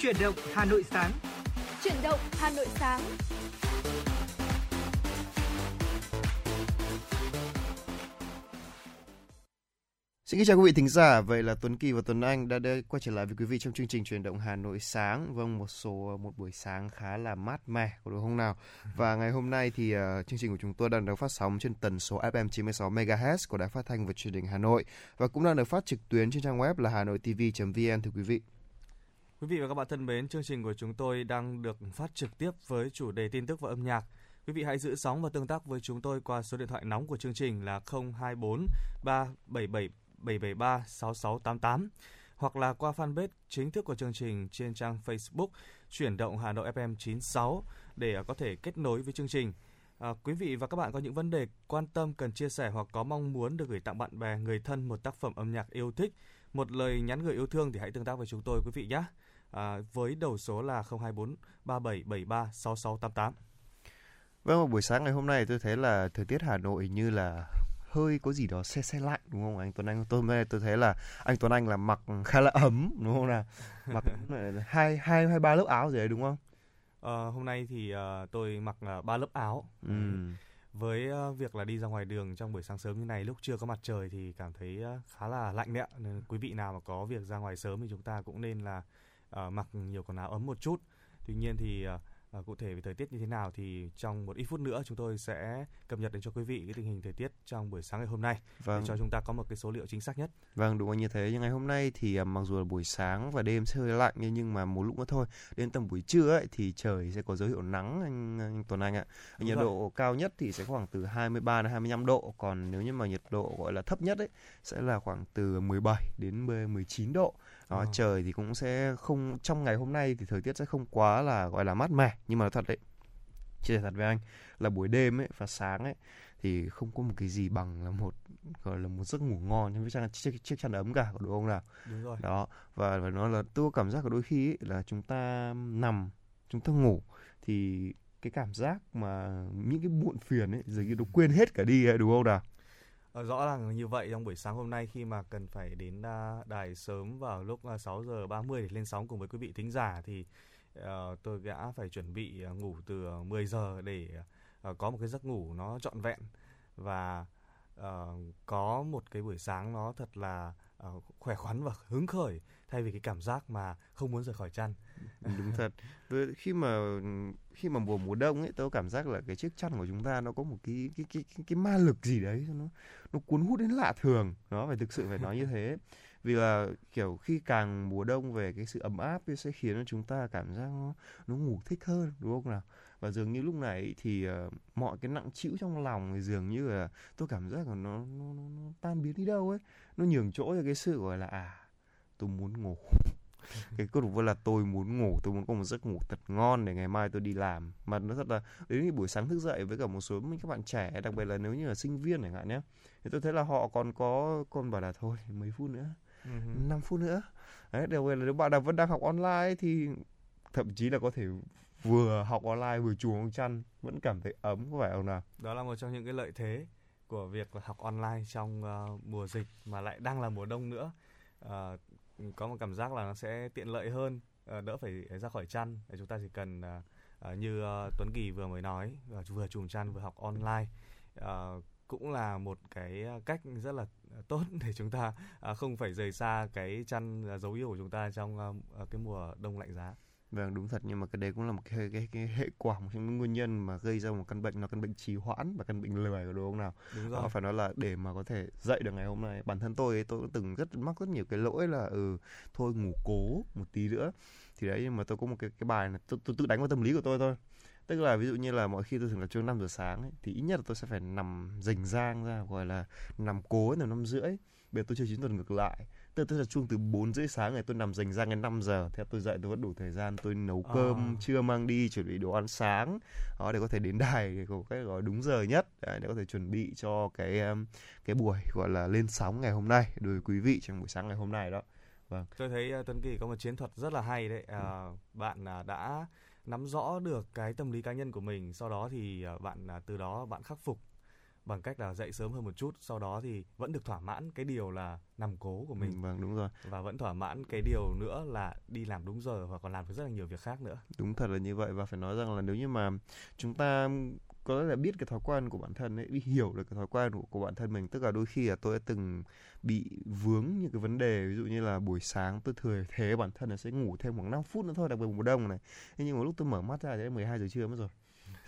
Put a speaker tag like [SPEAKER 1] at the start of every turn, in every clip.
[SPEAKER 1] Chuyển động Hà Nội sáng.
[SPEAKER 2] Chuyển động Hà Nội sáng.
[SPEAKER 3] Xin kính chào quý vị thính giả, vậy là Tuấn Kỳ và Tuấn Anh đã quay trở lại với quý vị trong chương trình truyền động Hà Nội sáng. Vâng, một số một buổi sáng khá là mát mẻ của đúng không nào? Và ngày hôm nay thì uh, chương trình của chúng tôi đang được phát sóng trên tần số FM 96 MHz của Đài Phát thanh và Truyền hình Hà Nội và cũng đang được phát trực tuyến trên trang web là hanoitv.vn thưa quý vị.
[SPEAKER 4] Quý vị và các bạn thân mến, chương trình của chúng tôi đang được phát trực tiếp với chủ đề tin tức và âm nhạc. Quý vị hãy giữ sóng và tương tác với chúng tôi qua số điện thoại nóng của chương trình là 024 377 773 6688 hoặc là qua fanpage chính thức của chương trình trên trang Facebook chuyển động Hà Nội FM 96 để có thể kết nối với chương trình. À, quý vị và các bạn có những vấn đề quan tâm cần chia sẻ hoặc có mong muốn được gửi tặng bạn bè, người thân một tác phẩm âm nhạc yêu thích, một lời nhắn gửi yêu thương thì hãy tương tác với chúng tôi quý vị nhé. À, với đầu số là 024 3773 6688.
[SPEAKER 3] Vâng, một buổi sáng ngày hôm nay tôi thấy là thời tiết Hà Nội như là hơi có gì đó xe xe lạnh đúng không? Anh Tuấn Anh tôi tôi thấy là anh Tuấn Anh là mặc khá là ấm đúng không nào? Mặc hai hai hai ba lớp áo gì đấy đúng không?
[SPEAKER 4] Ờ, hôm nay thì uh, tôi mặc uh, ba lớp áo. Ừ. với uh, việc là đi ra ngoài đường trong buổi sáng sớm như này lúc chưa có mặt trời thì cảm thấy uh, khá là lạnh đấy nên quý vị nào mà có việc ra ngoài sớm thì chúng ta cũng nên là uh, mặc nhiều quần áo ấm một chút tuy nhiên thì uh, À, cụ thể về thời tiết như thế nào thì trong một ít phút nữa chúng tôi sẽ cập nhật đến cho quý vị cái tình hình thời tiết trong buổi sáng ngày hôm nay vâng. để cho chúng ta có một cái số liệu chính xác nhất.
[SPEAKER 3] Vâng, đúng như thế. Nhưng ngày hôm nay thì à, mặc dù là buổi sáng và đêm sẽ hơi lạnh nhưng mà một lúc nữa thôi. Đến tầm buổi trưa ấy thì trời sẽ có dấu hiệu nắng anh, anh Tuấn Anh ạ. Nhiệt độ cao nhất thì sẽ khoảng từ 23 đến 25 độ, còn nếu như mà nhiệt độ gọi là thấp nhất ấy sẽ là khoảng từ 17 đến 19 độ đó ờ. trời thì cũng sẽ không trong ngày hôm nay thì thời tiết sẽ không quá là gọi là mát mẻ. Nhưng mà thật đấy chia sẻ thật với anh là buổi đêm ấy và sáng ấy thì không có một cái gì bằng là một gọi là một giấc ngủ ngon. Với chăn chiếc, chiếc chăn ấm cả đúng không nào?
[SPEAKER 4] Đúng rồi.
[SPEAKER 3] Đó và và nó là tôi cảm giác là đôi khi ấy, là chúng ta nằm chúng ta ngủ thì cái cảm giác mà những cái muộn phiền ấy dường như nó quên hết cả đi ấy, đúng không nào
[SPEAKER 4] Ờ, rõ ràng như vậy trong buổi sáng hôm nay khi mà cần phải đến à, đài sớm vào lúc à, 6 giờ 30 để lên sóng cùng với quý vị thính giả thì uh, tôi đã phải chuẩn bị à, ngủ từ 10 giờ để uh, có một cái giấc ngủ nó trọn vẹn. Và uh, có một cái buổi sáng nó thật là khỏe khoắn và hứng khởi thay vì cái cảm giác mà không muốn rời khỏi chăn
[SPEAKER 3] đúng thật. Tôi khi mà khi mà mùa mùa đông ấy tôi cảm giác là cái chiếc chăn của chúng ta nó có một cái cái cái cái, cái ma lực gì đấy nó nó cuốn hút đến lạ thường. Nó phải thực sự phải nói như thế. Vì là kiểu khi càng mùa đông về cái sự ấm áp sẽ khiến cho chúng ta cảm giác nó, nó ngủ thích hơn đúng không nào? Và dường như lúc này thì uh, mọi cái nặng trĩu trong lòng thì dường như là tôi cảm giác là nó, nó, nó, nó tan biến đi đâu ấy. Nó nhường chỗ cho cái sự gọi là à tôi muốn ngủ. cái câu nói là tôi muốn ngủ tôi muốn có một giấc ngủ thật ngon để ngày mai tôi đi làm. Mà nó thật là đến khi buổi sáng thức dậy với cả một số các bạn trẻ đặc biệt là nếu như là sinh viên chẳng hạn nhé thì tôi thấy là họ còn có còn bảo là thôi mấy phút nữa uh-huh. 5 phút nữa. Đấy đặc biệt là nếu bạn nào vẫn đang học online thì thậm chí là có thể vừa học online vừa chuồng ông chăn vẫn cảm thấy ấm có phải không nào?
[SPEAKER 4] Đó là một trong những cái lợi thế của việc học online trong uh, mùa dịch mà lại đang là mùa đông nữa. Uh, có một cảm giác là nó sẽ tiện lợi hơn ờ, đỡ phải ra khỏi chăn để chúng ta chỉ cần ờ, ờ, như Tuấn Kỳ vừa mới nói vừa chùm chăn, vừa học online cũng là một cái cách rất là tốt để chúng ta không phải rời xa cái chăn dấu yêu của chúng ta trong cái mùa đông lạnh giá.
[SPEAKER 3] Vâng đúng thật nhưng mà cái đấy cũng là một cái cái, cái hệ quả một trong những nguyên nhân mà gây ra một căn bệnh là căn bệnh trì hoãn và căn bệnh lười đúng không nào?
[SPEAKER 4] Đúng rồi.
[SPEAKER 3] Đó, phải nói là để mà có thể dậy được ngày hôm nay bản thân tôi ấy, tôi cũng từng rất mắc rất nhiều cái lỗi là ừ thôi ngủ cố một tí nữa thì đấy nhưng mà tôi có một cái cái bài này tôi, tôi tự đánh vào tâm lý của tôi thôi tức là ví dụ như là mọi khi tôi thường là trước 5 giờ sáng ấy, thì ít nhất là tôi sẽ phải nằm rình rang ra gọi là nằm cố từ năm rưỡi bây giờ tôi chơi chín tuần ngược lại tức tôi là chuông từ 4 rưỡi sáng này tôi nằm dành ra đến 5 giờ. Theo tôi dậy tôi vẫn đủ thời gian tôi nấu cơm à. trưa mang đi chuẩn bị đồ ăn sáng đó để có thể đến đài để có cái gọi đúng giờ nhất. Để có thể chuẩn bị cho cái um, cái buổi gọi là lên sóng ngày hôm nay đối với quý vị trong buổi sáng ngày hôm nay đó.
[SPEAKER 4] Vâng. Tôi thấy uh, Tuấn Kỳ có một chiến thuật rất là hay đấy. À, ừ. bạn uh, đã nắm rõ được cái tâm lý cá nhân của mình sau đó thì bạn uh, từ đó bạn khắc phục bằng cách là dậy sớm hơn một chút sau đó thì vẫn được thỏa mãn cái điều là nằm cố của mình.
[SPEAKER 3] Ừ, vâng đúng rồi.
[SPEAKER 4] Và vẫn thỏa mãn cái điều nữa là đi làm đúng giờ và còn làm được rất là nhiều việc khác nữa.
[SPEAKER 3] Đúng thật là như vậy. Và phải nói rằng là nếu như mà chúng ta có lẽ là biết cái thói quen của bản thân ấy biết hiểu được cái thói quen của, của bản thân mình tức là đôi khi là tôi đã từng bị vướng những cái vấn đề ví dụ như là buổi sáng tôi thừa thế bản thân là sẽ ngủ thêm khoảng 5 phút nữa thôi đặc biệt mùa đông này. Thế nhưng mà lúc tôi mở mắt ra thì 12 giờ trưa mất rồi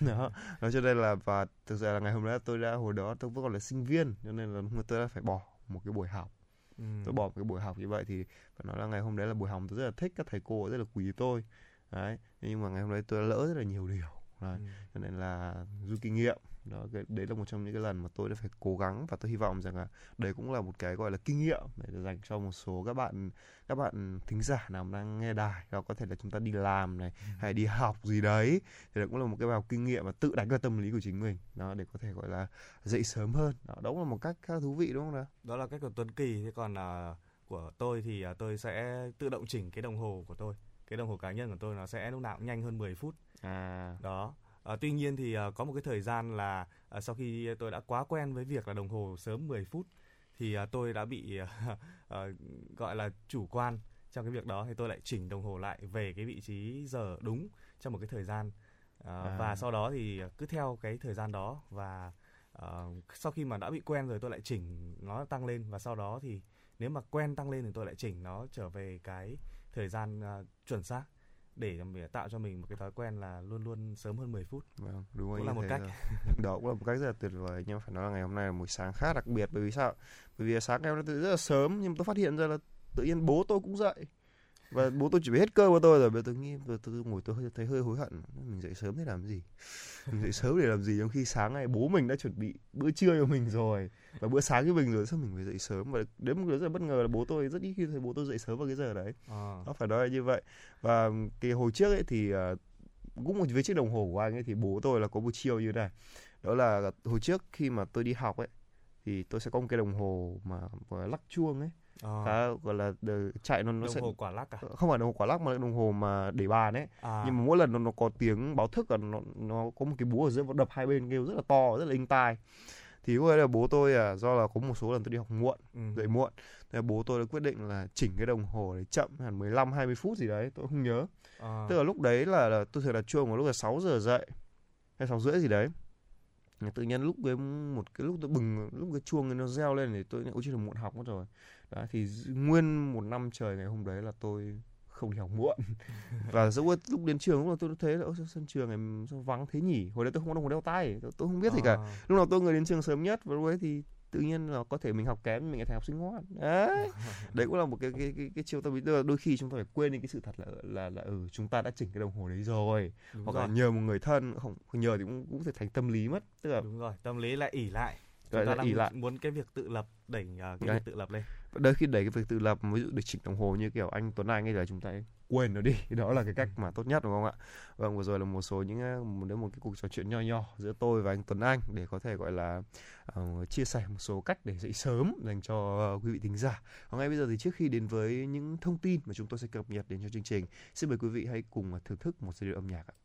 [SPEAKER 3] đó nói cho nên là và thực ra là ngày hôm đó tôi đã hồi đó tôi vẫn còn là sinh viên cho nên là tôi đã phải bỏ một cái buổi học ừ. tôi bỏ một cái buổi học như vậy thì phải nói là ngày hôm đấy là buổi học tôi rất là thích các thầy cô rất là quý tôi đấy nhưng mà ngày hôm đấy tôi đã lỡ rất là nhiều điều đấy. Ừ. cho nên là rút kinh nghiệm đó cái, đấy là một trong những cái lần mà tôi đã phải cố gắng và tôi hy vọng rằng là đấy cũng là một cái gọi là kinh nghiệm để dành cho một số các bạn các bạn thính giả nào đang nghe đài. Hoặc có thể là chúng ta đi làm này ừ. hay đi học gì đấy. Thì đó cũng là một cái bài học kinh nghiệm và tự đánh vào tâm lý của chính mình. Đó để có thể gọi là dậy sớm hơn. Đó, đó cũng là một cách khá thú vị đúng không nào?
[SPEAKER 4] Đó là cách của Tuấn Kỳ. Thế còn uh, của tôi thì uh, tôi sẽ tự động chỉnh cái đồng hồ của tôi. Cái đồng hồ cá nhân của tôi nó sẽ lúc nào cũng nhanh hơn 10 phút. À. Đó À, tuy nhiên thì à, có một cái thời gian là à, sau khi tôi đã quá quen với việc là đồng hồ sớm 10 phút thì à, tôi đã bị à, à, gọi là chủ quan trong cái việc đó thì tôi lại chỉnh đồng hồ lại về cái vị trí giờ đúng trong một cái thời gian à, à. và sau đó thì cứ theo cái thời gian đó và uh, sau khi mà đã bị quen rồi tôi lại chỉnh nó tăng lên và sau đó thì nếu mà quen tăng lên thì tôi lại chỉnh nó trở về cái thời gian uh, chuẩn xác để tạo cho mình một cái thói quen là luôn luôn sớm hơn 10 phút.
[SPEAKER 3] Vâng, đúng cũng là một cách. Đó cũng là một cách rất là tuyệt vời nhưng phải nói là ngày hôm nay là buổi sáng khá đặc biệt bởi vì sao? Bởi vì sáng nay tôi rất là sớm nhưng tôi phát hiện ra là tự nhiên bố tôi cũng dậy và bố tôi chuẩn bị hết cơ của tôi rồi bây tôi nghĩ tôi, tôi, ngồi tôi hơi, thấy hơi hối hận. Mình dậy sớm để làm gì? Mình dậy sớm để làm gì? Trong khi sáng ngày bố mình đã chuẩn bị bữa trưa cho mình rồi. Và bữa sáng cho mình rồi sao mình phải dậy sớm. Và đến một cái rất là bất ngờ là bố tôi rất ít khi thấy bố tôi dậy sớm vào cái giờ đấy. À. nó phải nói là như vậy. Và cái hồi trước ấy thì uh, cũng một với chiếc đồng hồ của anh ấy thì bố tôi là có một chiêu như thế này. Đó là hồi trước khi mà tôi đi học ấy thì tôi sẽ có một cái đồng hồ mà lắc chuông ấy à. khá gọi là chạy nó nó
[SPEAKER 4] đồng
[SPEAKER 3] sẽ
[SPEAKER 4] hồ quả lắc à
[SPEAKER 3] không phải đồng hồ quả lắc mà là đồng hồ mà để bàn ấy à. nhưng mà mỗi lần nó, nó có tiếng báo thức và nó nó có một cái búa ở giữa đập hai bên kêu rất là to rất là inh tai thì ấy là bố tôi à do là có một số lần tôi đi học muộn ừ. dậy muộn thì bố tôi đã quyết định là chỉnh cái đồng hồ để chậm hẳn 15 20 phút gì đấy tôi không nhớ à. tức là lúc đấy là, là tôi thường là chuông vào lúc là 6 giờ dậy hay sáu rưỡi gì đấy tự nhiên lúc cái một cái lúc tôi bừng lúc cái chuông nó reo lên thì tôi ôi chứ là muộn học mất rồi đó thì nguyên một năm trời ngày hôm đấy là tôi không đi học muộn. Và lúc, lúc đến trường lúc nào tôi thấy là sân trường này sao vắng thế nhỉ? Hồi đấy tôi không có đồng hồ đeo tay tôi, tôi không biết gì cả. À. lúc nào tôi người đến trường sớm nhất và lúc ấy thì tự nhiên là có thể mình học kém mình lại thành học sinh ngoan. Đấy. Đấy cũng là một cái cái cái, cái chiêu tâm lý. Đôi khi chúng ta phải quên đi cái sự thật là là là ừ chúng ta đã chỉnh cái đồng hồ đấy rồi. Đúng hoặc rồi. là nhờ một người thân không, nhờ thì cũng cũng thể thành tâm lý mất.
[SPEAKER 4] Tức là Đúng rồi tâm lý lại ỉ lại. Chúng ta đang lại. muốn cái việc tự lập đẩy uh, cái đấy. việc tự lập lên
[SPEAKER 3] đôi khi đẩy cái việc tự lập ví dụ để chỉnh đồng hồ như kiểu anh Tuấn Anh ấy là chúng ta quên nó đi. Đó là cái cách mà tốt nhất đúng không ạ? Vâng vừa rồi là một số những một đến một cái cuộc trò chuyện nho nhỏ giữa tôi và anh Tuấn Anh để có thể gọi là uh, chia sẻ một số cách để dậy sớm dành cho uh, quý vị thính giả. Và ngay bây giờ thì trước khi đến với những thông tin mà chúng tôi sẽ cập nhật đến cho chương trình xin mời quý vị hãy cùng thưởng thức một giai điệu âm nhạc ạ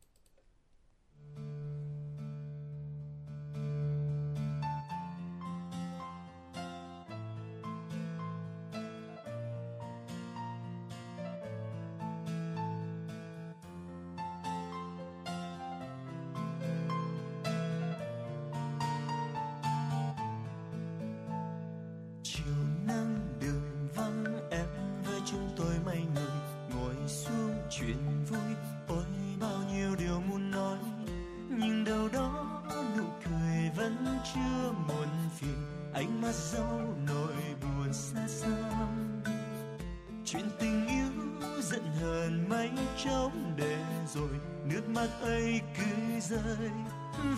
[SPEAKER 3] gần mấy trống đêm rồi nước
[SPEAKER 1] mắt ấy cứ rơi.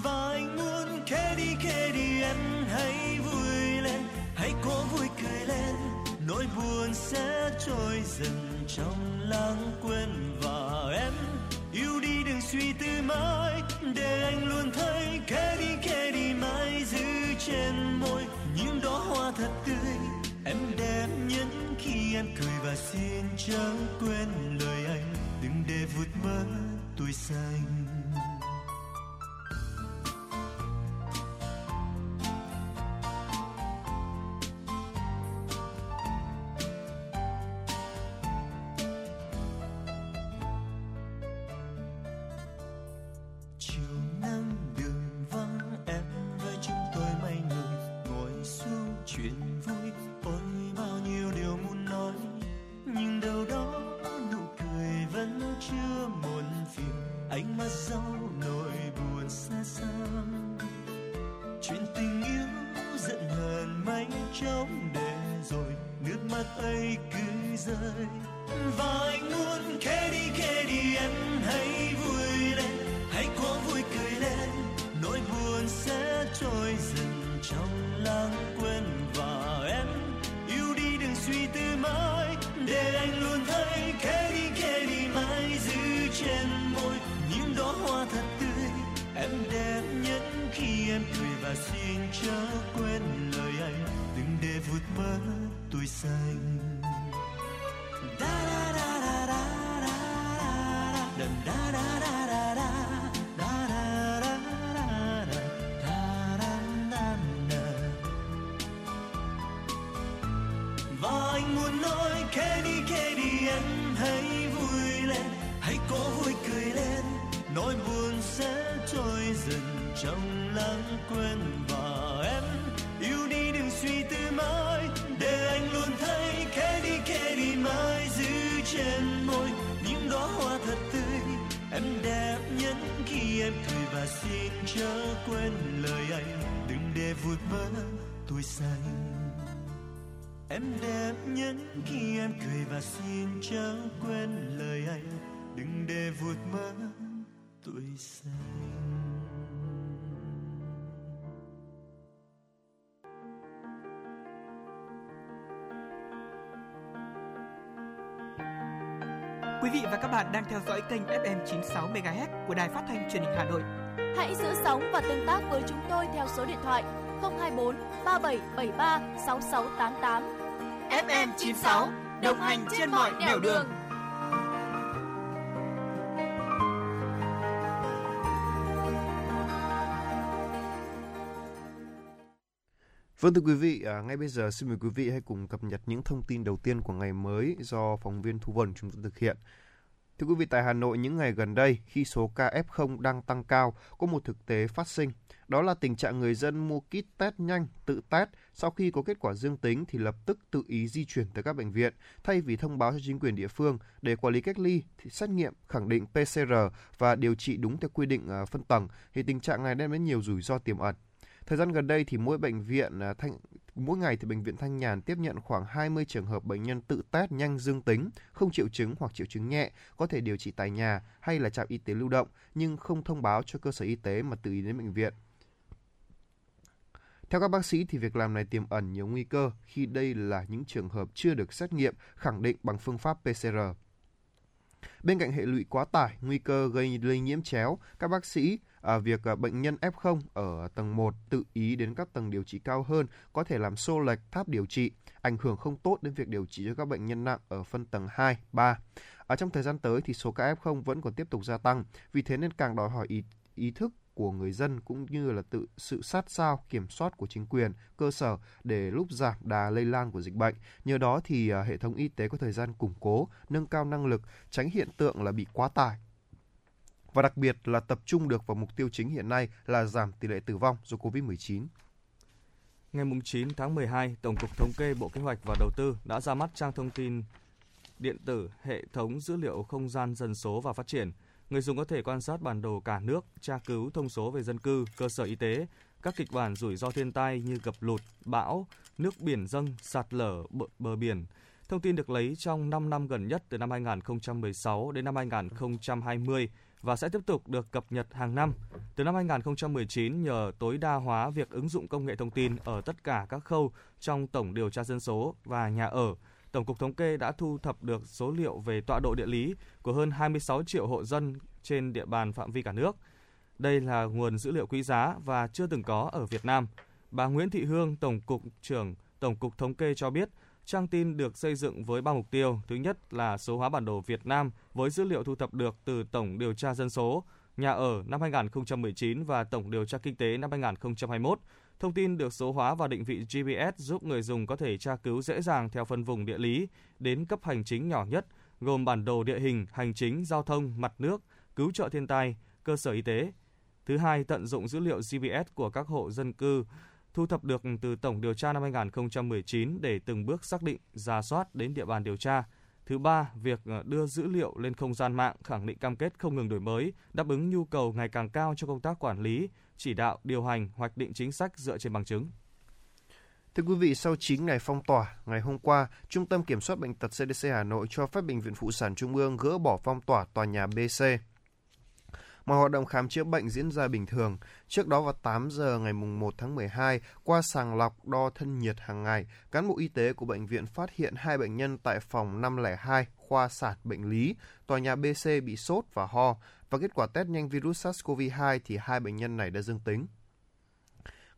[SPEAKER 1] Và anh muốn khẽ đi khẽ đi, em hãy vui lên, hãy cố vui cười lên. Nỗi buồn sẽ trôi dần trong lãng quên và em yêu đi đừng suy tư mãi. Để anh luôn thấy khẽ đi khẽ đi mãi giữ trên môi. Những đóa hoa thật tươi em cười và xin chẳng quên lời anh đừng để vượt mất tuổi xanh. Mình muốn nói khẽ đi khẽ đi, em hãy vui lên. Hãy có vui cười lên. Nỗi buồn sẽ trôi dần trong lãng quên và em yêu đi, đừng suy tư mãi. Để anh luôn thấy khẽ đi khẽ đi mãi giữ trên môi những đóa hoa thật tươi. Em đẹp nhất khi em cười và xin chớ quên lời anh. Đừng để vụt vỡ tuổi xanh em đẹp nhất khi em cười và xin chớ quên lời anh đừng để vụt mất tuổi xanh
[SPEAKER 5] Quý vị và các bạn đang theo dõi kênh FM 96 MHz của đài phát thanh truyền hình Hà Nội.
[SPEAKER 2] Hãy giữ sóng và tương tác với chúng tôi theo số điện thoại 024 3773 6688.
[SPEAKER 5] FM 96 đồng hành trên mọi nẻo đường.
[SPEAKER 3] Vâng thưa quý vị, à, ngay bây giờ xin mời quý vị hãy cùng cập nhật những thông tin đầu tiên của ngày mới do phóng viên Thu Vân chúng tôi thực hiện. Thưa quý vị, tại Hà Nội những ngày gần đây, khi số ca F0 đang tăng cao, có một thực tế phát sinh. Đó là tình trạng người dân mua kit test nhanh, tự test, sau khi có kết quả dương tính thì lập tức tự ý di chuyển tới các bệnh viện, thay vì thông báo cho chính quyền địa phương để quản lý cách ly, thì xét nghiệm, khẳng định PCR và điều trị đúng theo quy định ờ, phân tầng, thì tình trạng này đem đến nhiều rủi ro tiềm ẩn. Thời gian gần đây thì mỗi bệnh viện à, thanh mỗi ngày thì bệnh viện Thanh Nhàn tiếp nhận khoảng 20 trường hợp bệnh nhân tự test nhanh dương tính, không triệu chứng hoặc triệu chứng nhẹ, có thể điều trị tại nhà hay là trạm y tế lưu động nhưng không thông báo cho cơ sở y tế mà tự ý đến bệnh viện. Theo các bác sĩ thì việc làm này tiềm ẩn nhiều nguy cơ khi đây là những trường hợp chưa được xét nghiệm khẳng định bằng phương pháp PCR. Bên cạnh hệ lụy quá tải, nguy cơ gây lây nhiễm chéo, các bác sĩ à, việc à, bệnh nhân F0 ở tầng 1 tự ý đến các tầng điều trị cao hơn có thể làm xô lệch tháp điều trị, ảnh hưởng không tốt đến việc điều trị cho các bệnh nhân nặng ở phân tầng 2, 3. Ở trong thời gian tới thì số ca F0 vẫn còn tiếp tục gia tăng, vì thế nên càng đòi hỏi ý, ý thức của người dân cũng như là tự sự sát sao kiểm soát của chính quyền cơ sở để lúc giảm đà lây lan của dịch bệnh. Nhờ đó thì à, hệ thống y tế có thời gian củng cố, nâng cao năng lực, tránh hiện tượng là bị quá tải và đặc biệt là tập trung được vào mục tiêu chính hiện nay là giảm tỷ lệ tử vong do Covid-19.
[SPEAKER 4] Ngày 9 tháng 12, Tổng cục Thống kê Bộ Kế hoạch và Đầu tư đã ra mắt trang thông tin điện tử hệ thống dữ liệu không gian dân số và phát triển. Người dùng có thể quan sát bản đồ cả nước, tra cứu thông số về dân cư, cơ sở y tế, các kịch bản rủi ro thiên tai như ngập lụt, bão, nước biển dâng, sạt lở bờ, bờ biển. Thông tin được lấy trong 5 năm gần nhất từ năm 2016 đến năm 2020 và sẽ tiếp tục được cập nhật hàng năm. Từ năm 2019, nhờ tối đa hóa việc ứng dụng công nghệ thông tin ở tất cả các khâu trong tổng điều tra dân số và nhà ở, Tổng cục Thống kê đã thu thập được số liệu về tọa độ địa lý của hơn 26 triệu hộ dân trên địa bàn phạm vi cả nước. Đây là nguồn dữ liệu quý giá và chưa từng có ở Việt Nam. Bà Nguyễn Thị Hương, Tổng cục trưởng Tổng cục Thống kê cho biết, Trang tin được xây dựng với ba mục tiêu. Thứ nhất là số hóa bản đồ Việt Nam với dữ liệu thu thập được từ Tổng điều tra dân số, nhà ở năm 2019 và Tổng điều tra kinh tế năm 2021. Thông tin được số hóa và định vị GPS giúp người dùng có thể tra cứu dễ dàng theo phân vùng địa lý đến cấp hành chính nhỏ nhất, gồm bản đồ địa hình, hành chính, giao thông, mặt nước, cứu trợ thiên tai, cơ sở y tế. Thứ hai, tận dụng dữ liệu GPS của các hộ dân cư thu thập được từ tổng điều tra năm 2019 để từng bước xác định, ra soát đến địa bàn điều tra. Thứ ba, việc ờ, đưa dữ liệu lên không gian mạng khẳng định cam kết không ngừng đổi mới, đáp ứng nhu cầu ngày càng cao cho công tác quản lý, chỉ đạo, điều hành, hoạch định chính sách dựa trên bằng chứng.
[SPEAKER 3] Thưa quý vị, sau 9 ngày phong tỏa, ngày hôm qua, Trung tâm Kiểm soát Bệnh tật CDC Hà Nội cho phép Bệnh viện Phụ sản Trung ương gỡ bỏ phong tỏa tòa nhà BC. Mọi hoạt động khám chữa bệnh diễn ra bình thường. Trước đó vào 8 giờ ngày 1 tháng 12, qua sàng lọc đo thân nhiệt hàng ngày, cán bộ y tế của bệnh viện phát hiện hai bệnh nhân tại phòng 502 khoa sản bệnh lý, tòa nhà BC bị sốt và ho, và kết quả test nhanh virus SARS-CoV-2 thì hai bệnh nhân này đã dương tính.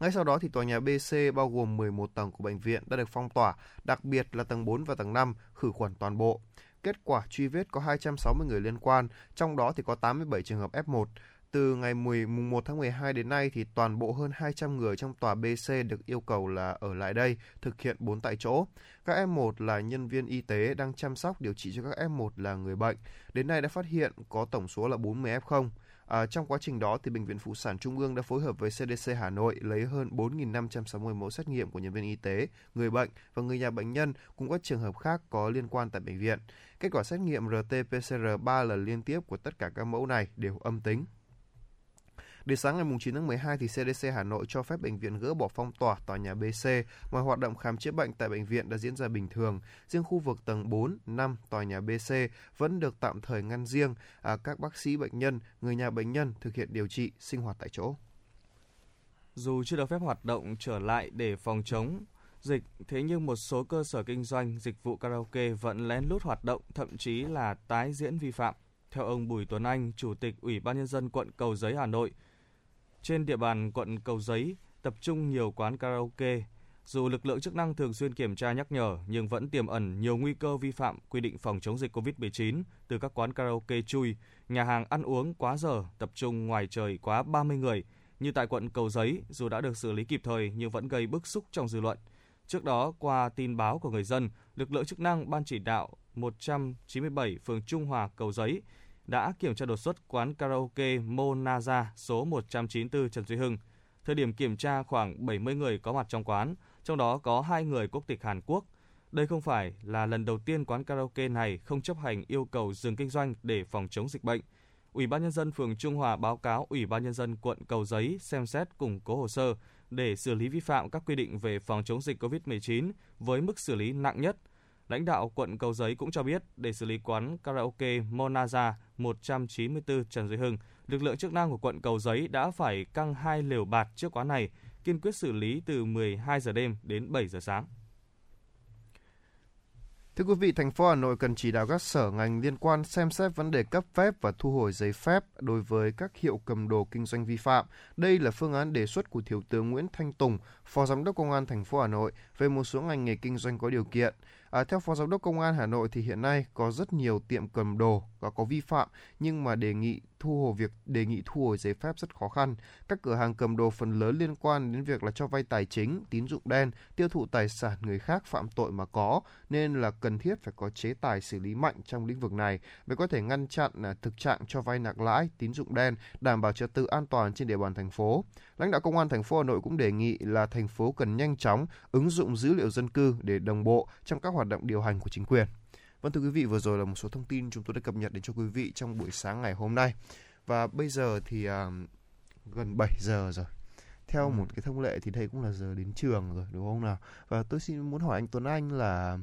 [SPEAKER 3] Ngay sau đó thì tòa nhà BC bao gồm 11 tầng của bệnh viện đã được phong tỏa, đặc biệt là tầng 4 và tầng 5 khử khuẩn toàn bộ. Kết quả truy vết có 260 người liên quan, trong đó thì có 87 trường hợp F1. Từ ngày 1 tháng 12 đến nay thì toàn bộ hơn 200 người trong tòa BC được yêu cầu là ở lại đây, thực hiện 4 tại chỗ. Các F1 là nhân viên y tế đang chăm sóc điều trị cho các F1 là người bệnh. Đến nay đã phát hiện có tổng số là 40 F0. À, trong quá trình đó, thì Bệnh viện Phụ sản Trung ương đã phối hợp với CDC Hà Nội lấy hơn 4.560 mẫu xét nghiệm của nhân viên y tế, người bệnh và người nhà bệnh nhân cùng các trường hợp khác có liên quan tại bệnh viện. Kết quả xét nghiệm RT-PCR 3 lần liên tiếp của tất cả các mẫu này đều âm tính. Đến sáng ngày 9 tháng 12 thì CDC Hà Nội cho phép bệnh viện gỡ bỏ phong tỏa tòa nhà BC. Mọi hoạt động khám chữa bệnh tại bệnh viện đã diễn ra bình thường. Riêng khu vực tầng 4, 5 tòa nhà BC vẫn được tạm thời ngăn riêng. À, các bác sĩ bệnh nhân, người nhà bệnh nhân thực hiện điều trị, sinh hoạt tại chỗ.
[SPEAKER 4] Dù chưa được phép hoạt động trở lại để phòng chống dịch, thế nhưng một số cơ sở kinh doanh dịch vụ karaoke vẫn lén lút hoạt động, thậm chí là tái diễn vi phạm. Theo ông Bùi Tuấn Anh, Chủ tịch Ủy ban Nhân dân quận Cầu Giấy, Hà Nội, trên địa bàn quận Cầu Giấy tập trung nhiều quán karaoke. Dù lực lượng chức năng thường xuyên kiểm tra nhắc nhở nhưng vẫn tiềm ẩn nhiều nguy cơ vi phạm quy định phòng chống dịch COVID-19 từ các quán karaoke chui, nhà hàng ăn uống quá giờ, tập trung ngoài trời quá 30 người, như tại quận Cầu Giấy, dù đã được xử lý kịp thời nhưng vẫn gây bức xúc trong dư luận. Trước đó, qua tin báo của người dân, lực lượng chức năng Ban chỉ đạo 197 phường Trung Hòa, Cầu Giấy đã kiểm tra đột xuất quán karaoke Monaza số 194 Trần Duy Hưng. Thời điểm kiểm tra khoảng 70 người có mặt trong quán, trong đó có hai người quốc tịch Hàn Quốc. Đây không phải là lần đầu tiên quán karaoke này không chấp hành yêu cầu dừng kinh doanh để phòng chống dịch bệnh. Ủy ban nhân dân phường Trung Hòa báo cáo Ủy ban nhân dân quận Cầu Giấy xem xét củng cố hồ sơ để xử lý vi phạm các quy định về phòng chống dịch COVID-19 với mức xử lý nặng nhất. Lãnh đạo quận Cầu Giấy cũng cho biết để xử lý quán karaoke Monaza 194 Trần Duy Hưng, lực lượng chức năng của quận Cầu Giấy đã phải căng hai lều bạt trước quán này, kiên quyết xử lý từ 12 giờ đêm đến 7 giờ sáng.
[SPEAKER 3] Thưa quý vị, thành phố Hà Nội cần chỉ đạo các sở ngành liên quan xem xét vấn đề cấp phép và thu hồi giấy phép đối với các hiệu cầm đồ kinh doanh vi phạm. Đây là phương án đề xuất của Thiếu tướng Nguyễn Thanh Tùng, Phó Giám đốc Công an thành phố Hà Nội về một số ngành nghề kinh doanh có điều kiện. À, theo Phó Giám đốc Công an Hà Nội thì hiện nay có rất nhiều tiệm cầm đồ và có vi phạm nhưng mà đề nghị thu hồi việc đề nghị thu hồi giấy phép rất khó khăn. Các cửa hàng cầm đồ phần lớn liên quan đến việc là cho vay tài chính, tín dụng đen, tiêu thụ tài sản người khác phạm tội mà có nên là cần thiết phải có chế tài xử lý mạnh trong lĩnh vực này mới có thể ngăn chặn là thực trạng cho vay nặng lãi, tín dụng đen, đảm bảo trật tự an toàn trên địa bàn thành phố. Lãnh đạo Công an thành phố Hà Nội cũng đề nghị là thành phố cần nhanh chóng ứng dụng dữ liệu dân cư để đồng bộ trong các hoạt động điều hành của chính quyền. Vâng thưa quý vị, vừa rồi là một số thông tin chúng tôi đã cập nhật đến cho quý vị trong buổi sáng ngày hôm nay. Và bây giờ thì uh, gần 7 giờ rồi. Theo ừ. một cái thông lệ thì đây cũng là giờ đến trường rồi đúng không nào? Và tôi xin muốn hỏi anh Tuấn Anh là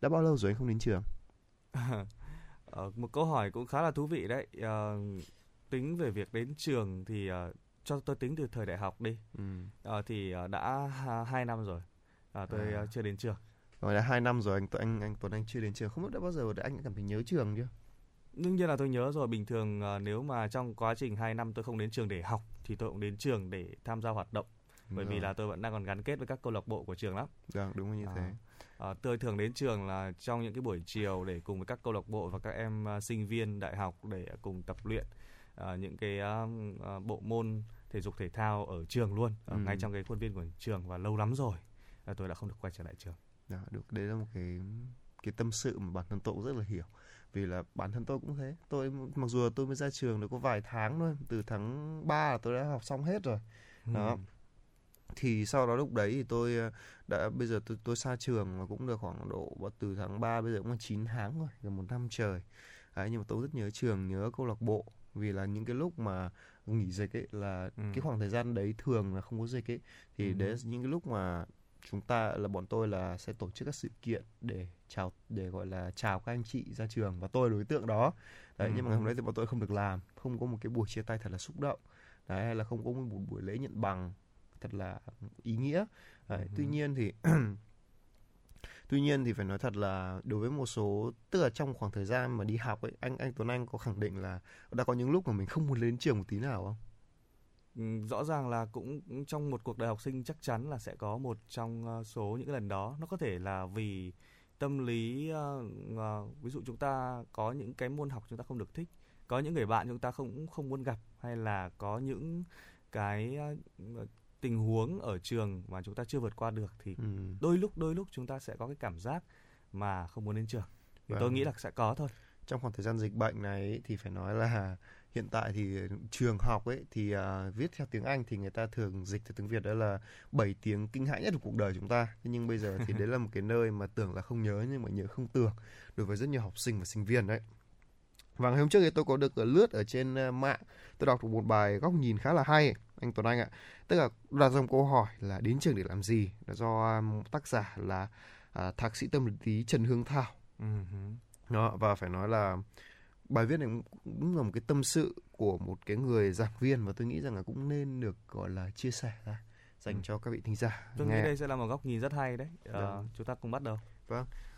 [SPEAKER 3] đã bao lâu rồi anh không đến trường?
[SPEAKER 4] ờ, một câu hỏi cũng khá là thú vị đấy. Uh, tính về việc đến trường thì uh, cho tôi tính từ thời đại học đi. Ừ. Uh, thì uh, đã hai năm rồi. Uh, tôi à. chưa đến trường.
[SPEAKER 3] Rồi đã hai năm rồi anh anh anh Tuấn Anh chưa đến trường. Không biết đã bao giờ anh cảm thấy nhớ trường chưa?
[SPEAKER 4] đương nhiên là tôi nhớ rồi bình thường nếu mà trong quá trình 2 năm tôi không đến trường để học thì tôi cũng đến trường để tham gia hoạt động bởi vì là tôi vẫn đang còn gắn kết với các câu lạc bộ của trường lắm.
[SPEAKER 3] Vâng, đúng như à, thế.
[SPEAKER 4] À, tôi thường đến trường là trong những cái buổi chiều để cùng với các câu lạc bộ và các em sinh viên đại học để cùng tập luyện uh, những cái uh, uh, bộ môn thể dục thể thao ở trường luôn, ở ừ. ngay trong cái khuôn viên của trường và lâu lắm rồi là tôi đã không được quay trở lại trường.
[SPEAKER 3] Đó, dạ, được. Đấy là một cái cái tâm sự mà bản thân tôi cũng rất là hiểu. Vì là bản thân tôi cũng thế. Tôi mặc dù tôi mới ra trường được có vài tháng thôi từ tháng 3 là tôi đã học xong hết rồi. Đó. Ừ. thì sau đó lúc đấy thì tôi ờ, đã bây giờ tôi tôi xa trường mà cũng được khoảng độ từ tháng 3 bây giờ cũng là 9 tháng rồi gần một năm trời. Đấy, nhưng mà tôi rất nhớ trường nhớ câu lạc bộ vì là những cái lúc mà nghỉ dịch ấy là ừ. cái khoảng thời gian đấy thường là không có dịch ấy thì ừ. đấy là những cái lúc mà chúng ta là bọn tôi là sẽ tổ chức các sự kiện để chào để gọi là chào các anh chị ra trường và tôi là đối tượng đó đấy
[SPEAKER 4] Ừ.
[SPEAKER 3] nhưng mà ngày hôm đấy thì bọn tôi không được làm không có một cái buổi chia tay thật là xúc động đấy hay là không có một buổi lễ nhận bằng thật là ý nghĩa đấy,
[SPEAKER 4] Ừ.
[SPEAKER 3] tuy nhiên thì tuy nhiên thì phải nói thật là đối với một số, tức là trong khoảng thời gian mà đi học ấy, anh anh Tuấn Anh có khẳng định là đã có những lúc mà mình không muốn đến trường một tí nào không?
[SPEAKER 4] Ừ, rõ ràng là cũng trong một cuộc đời học sinh chắc chắn là sẽ có một trong ờ, số những cái lần đó. Nó có thể là vì tâm lý ờ, ờ, ví dụ chúng ta có những cái môn học chúng ta không được thích, có những người bạn chúng ta không không muốn gặp, hay là có những cái tình huống ở trường mà chúng ta chưa vượt qua được thì
[SPEAKER 3] ừ.
[SPEAKER 4] đôi lúc đôi lúc chúng ta sẽ có cái cảm giác mà không muốn đến trường thì tôi
[SPEAKER 3] Vâng.
[SPEAKER 4] nghĩ là sẽ có thôi
[SPEAKER 3] trong khoảng thời gian dịch bệnh này thì phải nói là hiện tại thì trường học ấy thì à, viết theo tiếng Anh thì người ta thường dịch theo tiếng Việt đó là 7 tiếng kinh hãi nhất của cuộc đời chúng ta. Thế nhưng bây giờ thì đấy là một cái nơi mà tưởng là không nhớ nhưng mà nhớ không tưởng đối với rất nhiều học sinh và sinh viên đấy. Và ngày hôm trước thì tôi có được lướt ở trên ờ, mạng, tôi đọc được một bài góc nhìn khá là hay, anh Tuấn Anh ạ. Tức là đặt một câu hỏi là đến trường để làm gì? Là do um, tác giả là à, thạc sĩ tâm lý Trần Hương Thảo đó và phải nói là bài viết này cũng- là một cái tâm sự của một cái người giảng viên và tôi nghĩ rằng là cũng nên được gọi là chia sẻ ra dành
[SPEAKER 4] Ừ.
[SPEAKER 3] cho các vị thính giả
[SPEAKER 4] tôi nghĩ đây sẽ là một góc nhìn rất hay đấy
[SPEAKER 3] Vâng.
[SPEAKER 4] chúng ta cùng bắt đầu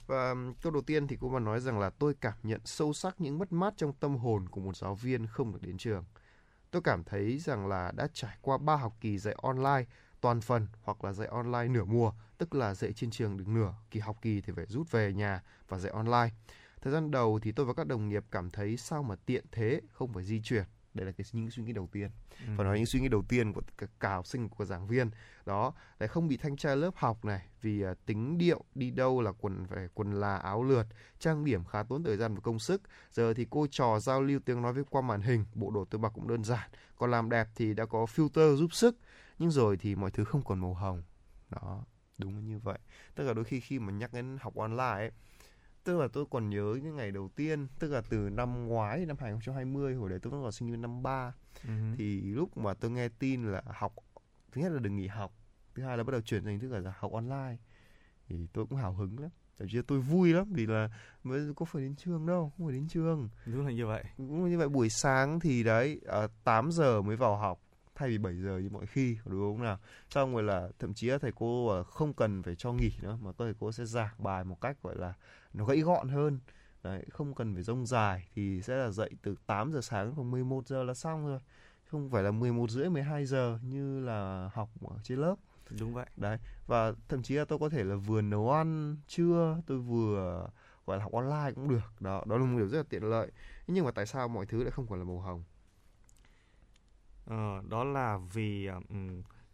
[SPEAKER 3] và um, câu đầu tiên thì cô mà nói rằng là tôi cảm nhận sâu sắc những mất mát trong tâm hồn của một giáo viên không được đến trường tôi cảm thấy rằng là đã trải qua ba học kỳ dạy online toàn phần hoặc là dạy online nửa mùa, tức là dạy trên trường được nửa kỳ học kỳ thì phải rút về nhà và dạy online. Thời gian đầu thì tôi và các đồng nghiệp cảm thấy sao mà tiện thế, không phải di chuyển đây là cái những suy nghĩ đầu tiên.
[SPEAKER 4] Ừ.
[SPEAKER 3] và nói những suy nghĩ đầu tiên của cả, cả học sinh của giảng viên. Đó để không bị thanh tra lớp học này vì à, tính điệu đi đâu là quần phải quần là áo lượt trang điểm khá tốn thời gian và công sức. Giờ thì cô trò giao lưu tiếng nói với qua màn hình bộ đồ tôi mặc cũng đơn giản. Còn làm đẹp thì đã có filter giúp sức. Nhưng rồi thì mọi thứ không còn màu hồng. Đó đúng như vậy. Tức là đôi khi khi mà nhắc đến học online ấy tức là tôi còn nhớ những ngày đầu tiên tức là từ năm ngoái năm 2020 hồi đấy tôi vẫn còn sinh viên năm ba.
[SPEAKER 4] Hứ.
[SPEAKER 3] thì lúc mà tôi nghe tin là học thứ nhất là đừng nghỉ học thứ hai là bắt đầu chuyển thành thức là học online. Thì tôi cũng hào hứng lắm. Thậm chí là tôi vui lắm vì là mới có phải đến trường đâu không phải đến trường.
[SPEAKER 4] Đúng là như vậy.
[SPEAKER 3] Cũng như vậy buổi sáng thì đấy à, 8 giờ mới vào học thay vì 7 giờ như mọi khi đúng không nào? Xong rồi là thậm chí là thầy cô à, không cần phải cho nghỉ nữa mà thầy cô sẽ giảng bài một cách gọi là nó gãy gọn hơn. Đấy không cần phải rông dài thì sẽ là dậy từ 8 giờ sáng và 11 giờ là xong rồi. Không phải là 11 rưỡi 12 giờ như là học ở trên lớp.
[SPEAKER 4] Đúng vậy.
[SPEAKER 3] Đấy và thậm chí là tôi có thể là vừa nấu ăn trưa tôi vừa gọi là học online cũng được. Đó đó là một điều rất là tiện lợi. Nhưng mà tại sao mọi thứ lại không còn là màu hồng
[SPEAKER 4] Ờ, đó là vì ờ,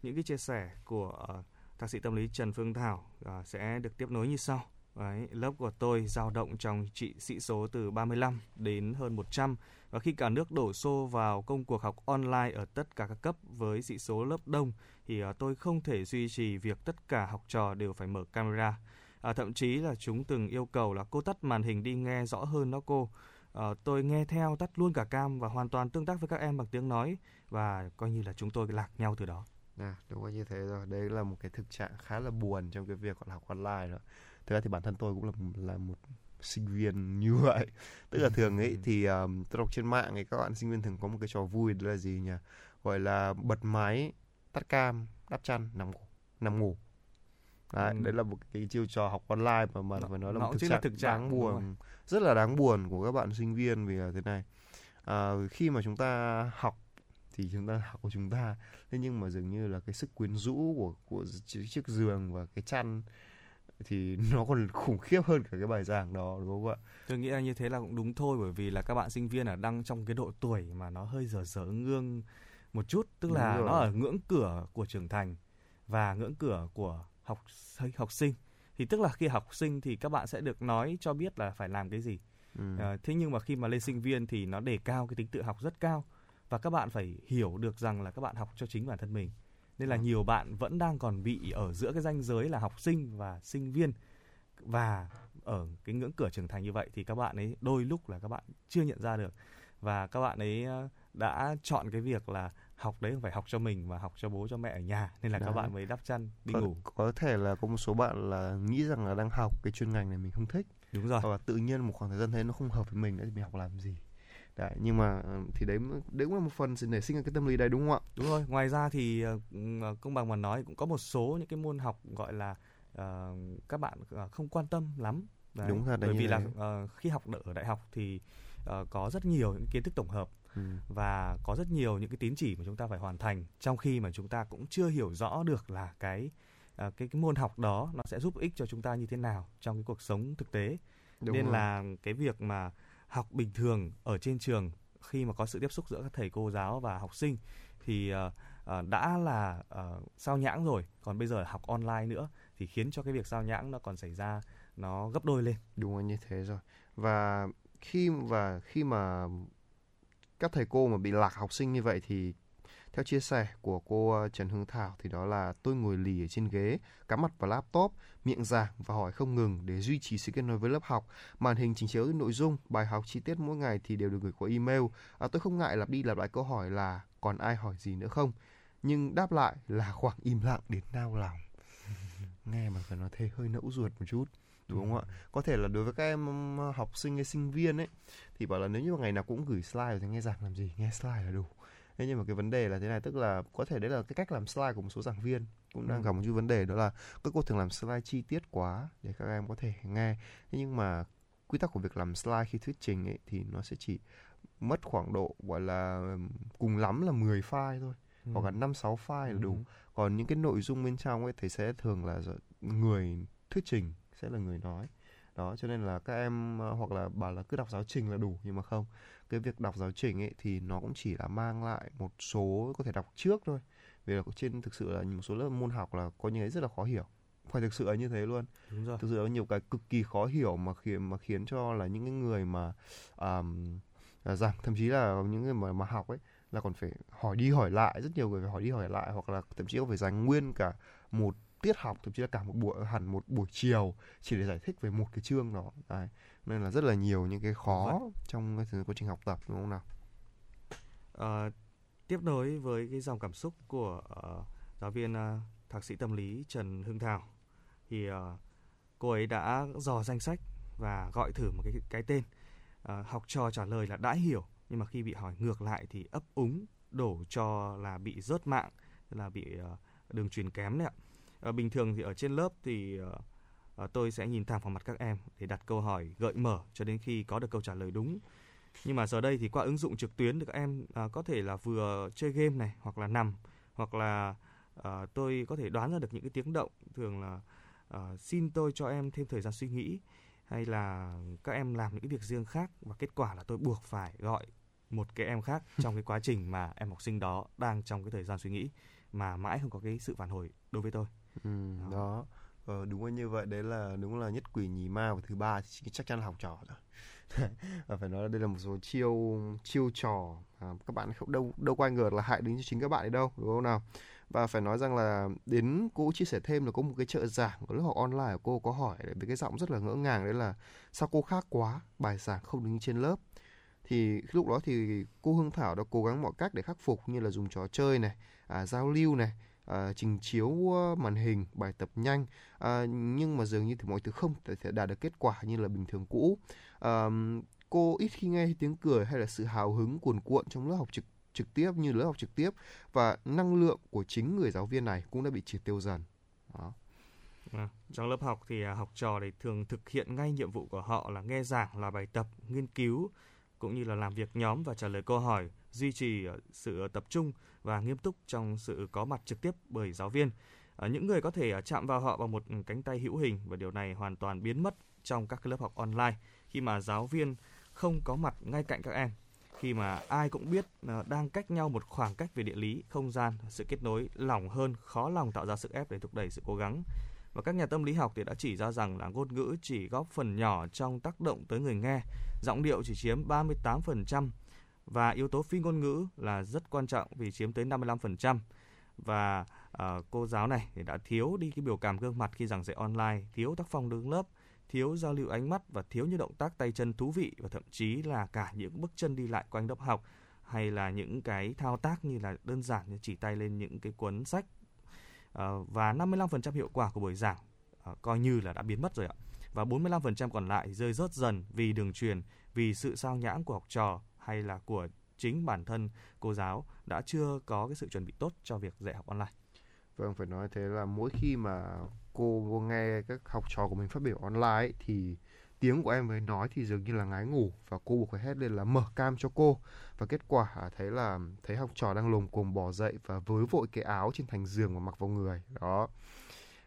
[SPEAKER 4] những cái chia sẻ của uh, thạc sĩ tâm lý Trần Phương Thảo uh, sẽ được tiếp nối như sau. Đấy, lớp của tôi dao động trong trị sĩ số từ 35 đến hơn 100 và khi cả nước đổ xô vào công cuộc học online ở tất cả các cấp với sĩ số lớp đông thì uh, tôi không thể duy trì việc tất cả học trò đều phải mở camera. À, thậm chí là chúng từng yêu cầu là cô tắt màn hình đi nghe rõ hơn đó cô. Ờ, tôi nghe theo tắt luôn cả cam và hoàn toàn tương tác với các em bằng tiếng nói và coi như là chúng tôi lạc nhau từ đó.
[SPEAKER 3] à, đúng là như thế rồi. Đây là một cái thực trạng khá là buồn trong cái việc gọi là học online đó. Thực ra thì bản thân tôi cũng là là một sinh viên như vậy. Tức là thường ấy thì um, tôi đọc trên mạng ấy các bạn sinh viên thường có một cái trò vui đó là gì nhỉ? Gọi là bật máy tắt cam đắp chăn nằm ngủ nằm ngủ đấy,
[SPEAKER 4] Ừ.
[SPEAKER 3] đấy là một cái chiêu trò học online mà mà phải nói là
[SPEAKER 4] nó
[SPEAKER 3] một thực
[SPEAKER 4] là
[SPEAKER 3] trạng,
[SPEAKER 4] thực trạng,
[SPEAKER 3] đáng
[SPEAKER 4] rồi.
[SPEAKER 3] buồn rất là đáng buồn của các bạn sinh viên vì là thế này à, khi mà chúng ta học thì chúng ta học của chúng ta thế nhưng mà dường như là cái sức quyến rũ của của chiếc chiếc giường và cái chăn thì nó còn khủng khiếp hơn cả cái bài giảng đó đúng không ạ
[SPEAKER 4] Tôi nghĩ là như thế là cũng đúng thôi bởi vì là các bạn sinh viên ở đang trong cái độ tuổi mà nó hơi dở dở ngương một chút, tức
[SPEAKER 3] Đúng
[SPEAKER 4] là
[SPEAKER 3] rồi.
[SPEAKER 4] nó ở ngưỡng cửa của trưởng thành và ngưỡng cửa của học học sinh. Thì tức là khi học sinh thì các bạn sẽ được nói cho biết là phải làm cái gì.
[SPEAKER 3] ừ.
[SPEAKER 4] Ờ, thế nhưng mà khi mà lên sinh viên thì nó đề cao cái tính tự học rất cao và các bạn phải hiểu được rằng là các bạn học cho chính bản thân mình nên là
[SPEAKER 3] Vâng.
[SPEAKER 4] nhiều bạn vẫn đang còn bị ở giữa cái ranh giới là học sinh và sinh viên và ở cái ngưỡng cửa trưởng thành như vậy thì các bạn ấy đôi lúc là các bạn chưa nhận ra được và các bạn ấy ờ, đã chọn cái việc là học đấy không phải học cho mình mà học cho bố cho mẹ ở nhà nên là
[SPEAKER 3] Đấy.
[SPEAKER 4] các bạn mới đắp chăn đi
[SPEAKER 3] có,
[SPEAKER 4] ngủ
[SPEAKER 3] có thể là có một số bạn là nghĩ rằng là đang học cái chuyên ngành này mình không thích
[SPEAKER 4] đúng rồi
[SPEAKER 3] hoặc là tự nhiên một khoảng thời gian thấy nó không hợp với mình nữa thì mình học làm gì đấy nhưng mà ờ, thì đấy đấy cũng là một phần để sinh ra cái tâm lý đấy đúng không ạ
[SPEAKER 4] Đúng rồi, ngoài ra thì ờ, ờ, công bằng mà nói cũng có một số những cái môn học gọi là ờ, các bạn không quan tâm lắm. Đấy.
[SPEAKER 3] Đúng là
[SPEAKER 4] Bởi vì là
[SPEAKER 3] thế.
[SPEAKER 4] ờ, khi học ở đại học thì ờ, có rất nhiều những kiến thức tổng hợp
[SPEAKER 3] ừ.
[SPEAKER 4] và có rất nhiều những cái tín chỉ mà chúng ta phải hoàn thành trong khi mà chúng ta cũng chưa hiểu rõ được là cái ờ, cái cái môn học đó nó sẽ giúp ích cho chúng ta như thế nào trong cái cuộc sống thực tế
[SPEAKER 3] Đúng
[SPEAKER 4] nên
[SPEAKER 3] rồi.
[SPEAKER 4] là cái việc mà học bình thường ở trên trường khi mà có sự tiếp xúc giữa các thầy cô giáo và học sinh thì ờ, ờ, đã là ờ, sao nhãng rồi còn bây giờ học online nữa thì khiến cho cái việc sao nhãng nó còn xảy ra nó gấp đôi lên
[SPEAKER 3] đúng là như thế rồi và khi và khi mà các thầy cô mà bị lạc học sinh như vậy thì theo chia sẻ của cô ờ, Trần Hương Thảo thì đó là tôi ngồi lì ở trên ghế, cắm mặt vào laptop, miệng giảng và hỏi không ngừng để duy trì sự kết nối với lớp học. Màn hình trình chiếu nội dung, bài học chi tiết mỗi ngày thì đều được gửi qua email. À, tôi không ngại lặp đi lặp lại câu hỏi là còn ai hỏi gì nữa không? Nhưng đáp lại là khoảng im lặng đến nao lòng. Nghe mà phải nói thế hơi nẫu ruột một chút đúng không ạ? Có thể là đối với các em học sinh hay sinh viên ấy thì bảo là nếu như mà ngày nào cũng gửi slide thì nghe giảng làm gì? Nghe slide là đủ. Thế nhưng mà cái vấn đề là thế này tức là có thể đấy là cái cách làm slide của một số giảng viên cũng đang
[SPEAKER 4] Ừ.
[SPEAKER 3] gặp một chút vấn đề đó là các cô thường làm slide chi tiết quá để các em có thể nghe. Thế nhưng mà quy tắc của việc làm slide khi thuyết trình ấy thì nó sẽ chỉ mất khoảng độ gọi là cùng lắm là 10 file thôi hoặc là năm sáu file là đủ.
[SPEAKER 4] Ừ.
[SPEAKER 3] còn những cái nội dung bên trong ấy thì sẽ thường là người thuyết trình sẽ là người nói. Đó cho nên là các em ờ, hoặc là bảo là cứ đọc giáo trình là đủ nhưng mà không. Cái việc đọc giáo trình ấy thì nó cũng chỉ là mang lại một số có thể đọc trước thôi. Vì là trên thực sự là một số lớp môn học là có những cái rất là khó hiểu. Phải thực sự là như thế luôn.
[SPEAKER 4] Đúng rồi.
[SPEAKER 3] Thực sự là nhiều cái cực kỳ khó hiểu mà khiến mà khiến cho là những cái người mà um, rằng thậm chí là những người mà mà học ấy là còn phải hỏi đi hỏi lại rất nhiều người phải hỏi đi hỏi lại hoặc là thậm chí có phải dành nguyên cả một tiết học thậm chí là cả một buổi hẳn một buổi chiều chỉ để giải thích về một cái chương đó. Đấy. nên là rất là nhiều những cái khó trong cái quá trình học tập đúng không nào?
[SPEAKER 4] Ờ, tiếp nối với cái dòng cảm xúc của ờ, giáo viên ờ, thạc sĩ tâm lý Trần Hưng Thảo thì ờ, cô ấy đã dò danh sách và gọi thử một cái cái tên. Ờ, học trò trả lời là đã hiểu nhưng mà khi bị hỏi ngược lại thì ấp úng đổ cho là bị rớt mạng là bị ờ, đường truyền kém đấy ạ Ờ, bình thường thì ở trên lớp thì ờ, ờ, tôi sẽ nhìn thẳng vào mặt các em để đặt câu hỏi gợi mở cho đến khi có được câu trả lời đúng. Nhưng mà giờ đây thì qua ứng dụng trực tuyến thì các em à, có thể là vừa chơi game này hoặc là nằm hoặc là à, tôi có thể đoán ra được những cái tiếng động. Thường là à, xin tôi cho em thêm thời gian suy nghĩ hay là các em làm những cái việc riêng khác và kết quả là tôi buộc phải gọi một cái em khác trong cái quá trình mà em học sinh đó đang trong cái thời gian suy nghĩ mà mãi không có cái sự phản hồi đối với tôi
[SPEAKER 3] ừ,
[SPEAKER 4] Đó.
[SPEAKER 3] đó. Ờ, đúng là như vậy đấy là đúng là nhất quỷ nhì ma và thứ ba thì chắc chắn là học trò rồi và phải nói là đây là một số chiêu chiêu trò à, các bạn không đâu đâu ai ngờ là hại đến cho chính các bạn ấy đâu đúng không nào? Và phải nói rằng là đến cô chia sẻ thêm là có một cái trợ giảng ở lớp học online của cô có hỏi với cái giọng rất là ngỡ ngàng đấy là sao cô khác quá? Bài giảng không như trên lớp. Thì lúc đó thì cô Hương Thảo đã cố gắng mọi cách để khắc phục như là dùng trò chơi này à, giao lưu này à, trình chiếu ờ, màn hình bài tập nhanh à, nhưng mà dường như thì mọi thứ không thể đạt được kết quả như là bình thường cũ. À, cô ít khi nghe tiếng cười hay là sự hào hứng cuồn cuộn trong lớp học trực trực tiếp như lớp học trực tiếp và năng lượng của chính người giáo viên này cũng đã bị triệt tiêu dần. Đó.
[SPEAKER 4] À, trong lớp học thì à, học trò thì thường thực hiện ngay nhiệm vụ của họ là nghe giảng, là bài tập, nghiên cứu cũng như là làm việc nhóm và trả lời câu hỏi, duy trì ờ, sự tập trung và nghiêm túc trong sự có mặt trực tiếp bởi giáo viên. Ờ, những người có thể ờ, chạm vào họ bằng một cánh tay hữu hình và điều này hoàn toàn biến mất trong các lớp học online khi mà giáo viên không có mặt ngay cạnh các em khi mà ai cũng biết đang cách nhau một khoảng cách về địa lý, không gian, sự kết nối lỏng hơn, khó lòng tạo ra sức ép để thúc đẩy sự cố gắng. Và các nhà tâm lý học thì đã chỉ ra rằng là ngôn ngữ chỉ góp phần nhỏ trong tác động tới người nghe, giọng điệu chỉ chiếm 38% và yếu tố phi ngôn ngữ là rất quan trọng vì chiếm tới 55%. Và uh, cô giáo này thì đã thiếu đi cái biểu cảm gương mặt khi giảng dạy online, thiếu tác phong đứng lớp, thiếu giao lưu ánh mắt và thiếu những động tác tay chân thú vị và thậm chí là cả những bước chân đi lại quanh lớp học hay là những cái thao tác như là đơn giản như chỉ tay lên những cái cuốn sách. Uh, và 55% hiệu quả của buổi giảng uh, coi như là đã biến mất rồi ạ. Và 45% còn lại rơi rớt dần vì đường truyền, vì sự sao nhãng của học trò hay là của chính bản thân cô giáo đã chưa có cái sự chuẩn bị tốt cho việc dạy học online.
[SPEAKER 3] Vâng, phải nói thế là mỗi khi mà cô, cô nghe các học trò của mình phát biểu online ấy, thì tiếng của em mới nói thì dường như là ngái ngủ và cô buộc phải hét lên là mở cam cho cô. Và kết quả à, thấy là thấy học trò đang lồm cồm bỏ dậy và với vội cái áo trên thành giường và mặc vào người. Đó.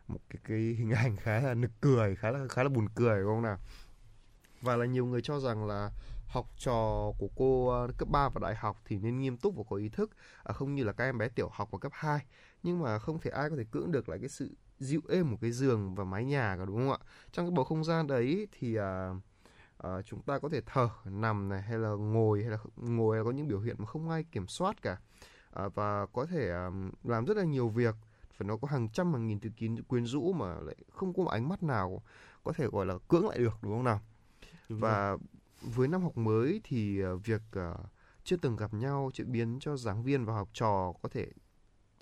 [SPEAKER 3] Một cái cái hình ảnh khá là nực cười khá là khá là buồn cười đúng không nào? Và là nhiều người cho rằng là học trò của cô ờ, cấp 3 và đại học thì nên nghiêm túc và có ý thức à, không như là các em bé tiểu học và cấp 2 nhưng mà không thể ai có thể cưỡng được lại cái sự dịu êm một cái giường và mái nhà cả đúng không ạ? Trong cái bầu không gian đấy thì à, à, chúng ta có thể thở nằm này hay là ngồi hay là ngồi hay là có những biểu hiện mà không ai kiểm soát cả. À, và có thể à, làm rất là nhiều việc phải nó có hàng trăm hàng nghìn từ kín quyến rũ mà lại không có một ánh mắt nào có thể gọi là cưỡng lại được đúng không nào? Đúng và rồi. Với năm học mới thì uh, việc uh, chưa từng gặp nhau sẽ biến cho giảng viên và học trò có thể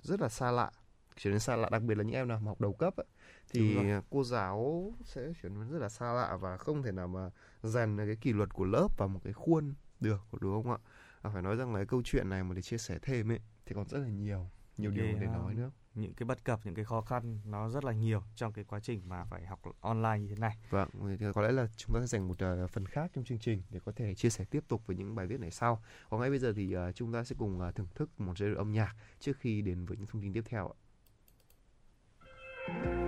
[SPEAKER 3] rất là xa lạ trở nên xa lạ đặc biệt là những em nào học đầu cấp ấy, thì cô giáo sẽ trở nên rất là xa lạ và không thể nào mà dàn cái kỷ luật của lớp vào một cái khuôn được đúng không ạ? À, phải nói rằng là cái câu chuyện này mà để chia sẻ thêm ấy thì còn rất là nhiều nhiều điều để nói nữa
[SPEAKER 4] những cái bất cập những cái khó khăn nó rất là nhiều trong cái quá trình mà phải học online như thế này.
[SPEAKER 3] Vâng thì có lẽ là chúng ta sẽ dành một uh, phần khác trong chương trình để có thể chia sẻ tiếp tục với những bài viết này sau. Còn ngay bây giờ thì uh, chúng ta sẽ cùng uh, thưởng thức một giai điệu âm nhạc trước khi đến với những thông tin tiếp theo ạ.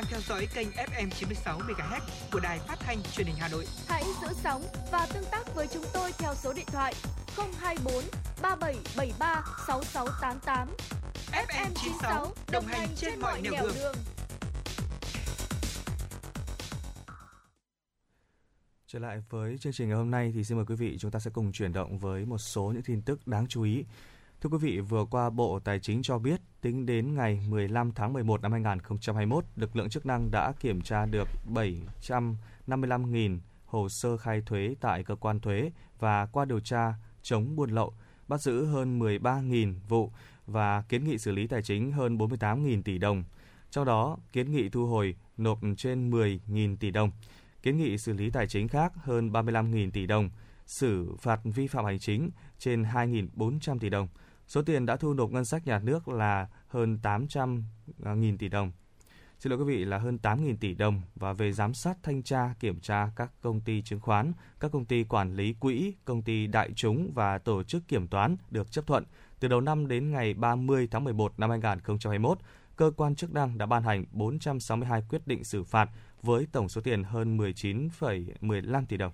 [SPEAKER 5] Đang theo dõi kênh FM 96 MHz của đài phát thanh truyền hình Hà Nội.
[SPEAKER 2] Hãy giữ sóng và tương tác với chúng tôi theo số điện thoại 024 3773 6688.
[SPEAKER 5] FM 96 đồng hành trên mọi nẻo đường. đường.
[SPEAKER 4] Trở lại với chương trình ngày hôm nay thì xin mời quý vị chúng ta sẽ cùng chuyển động với một số những tin tức đáng chú ý. Thưa quý vị, vừa qua Bộ Tài chính cho biết tính đến ngày 15 tháng 11 năm 2021, lực lượng chức năng đã kiểm tra được 755.000 hồ sơ khai thuế tại cơ quan thuế và qua điều tra chống buôn lậu, bắt giữ hơn 13.000 vụ và kiến nghị xử lý tài chính hơn 48.000 tỷ đồng. Trong đó, kiến nghị thu hồi nộp trên 10.000 tỷ đồng, kiến nghị xử lý tài chính khác hơn 35.000 tỷ đồng, xử phạt vi phạm hành chính trên 2.400 tỷ đồng. Số tiền đã thu nộp ngân sách nhà nước là hơn 800.000 tỷ đồng. Xin lỗi quý vị là hơn 8.000 tỷ đồng và về giám sát thanh tra kiểm tra các công ty chứng khoán, các công ty quản lý quỹ, công ty đại chúng và tổ chức kiểm toán được chấp thuận. Từ đầu năm đến ngày 30 tháng 11 năm 2021, cơ quan chức năng đã ban hành 462 quyết định xử phạt với tổng số tiền hơn 19,15 tỷ đồng.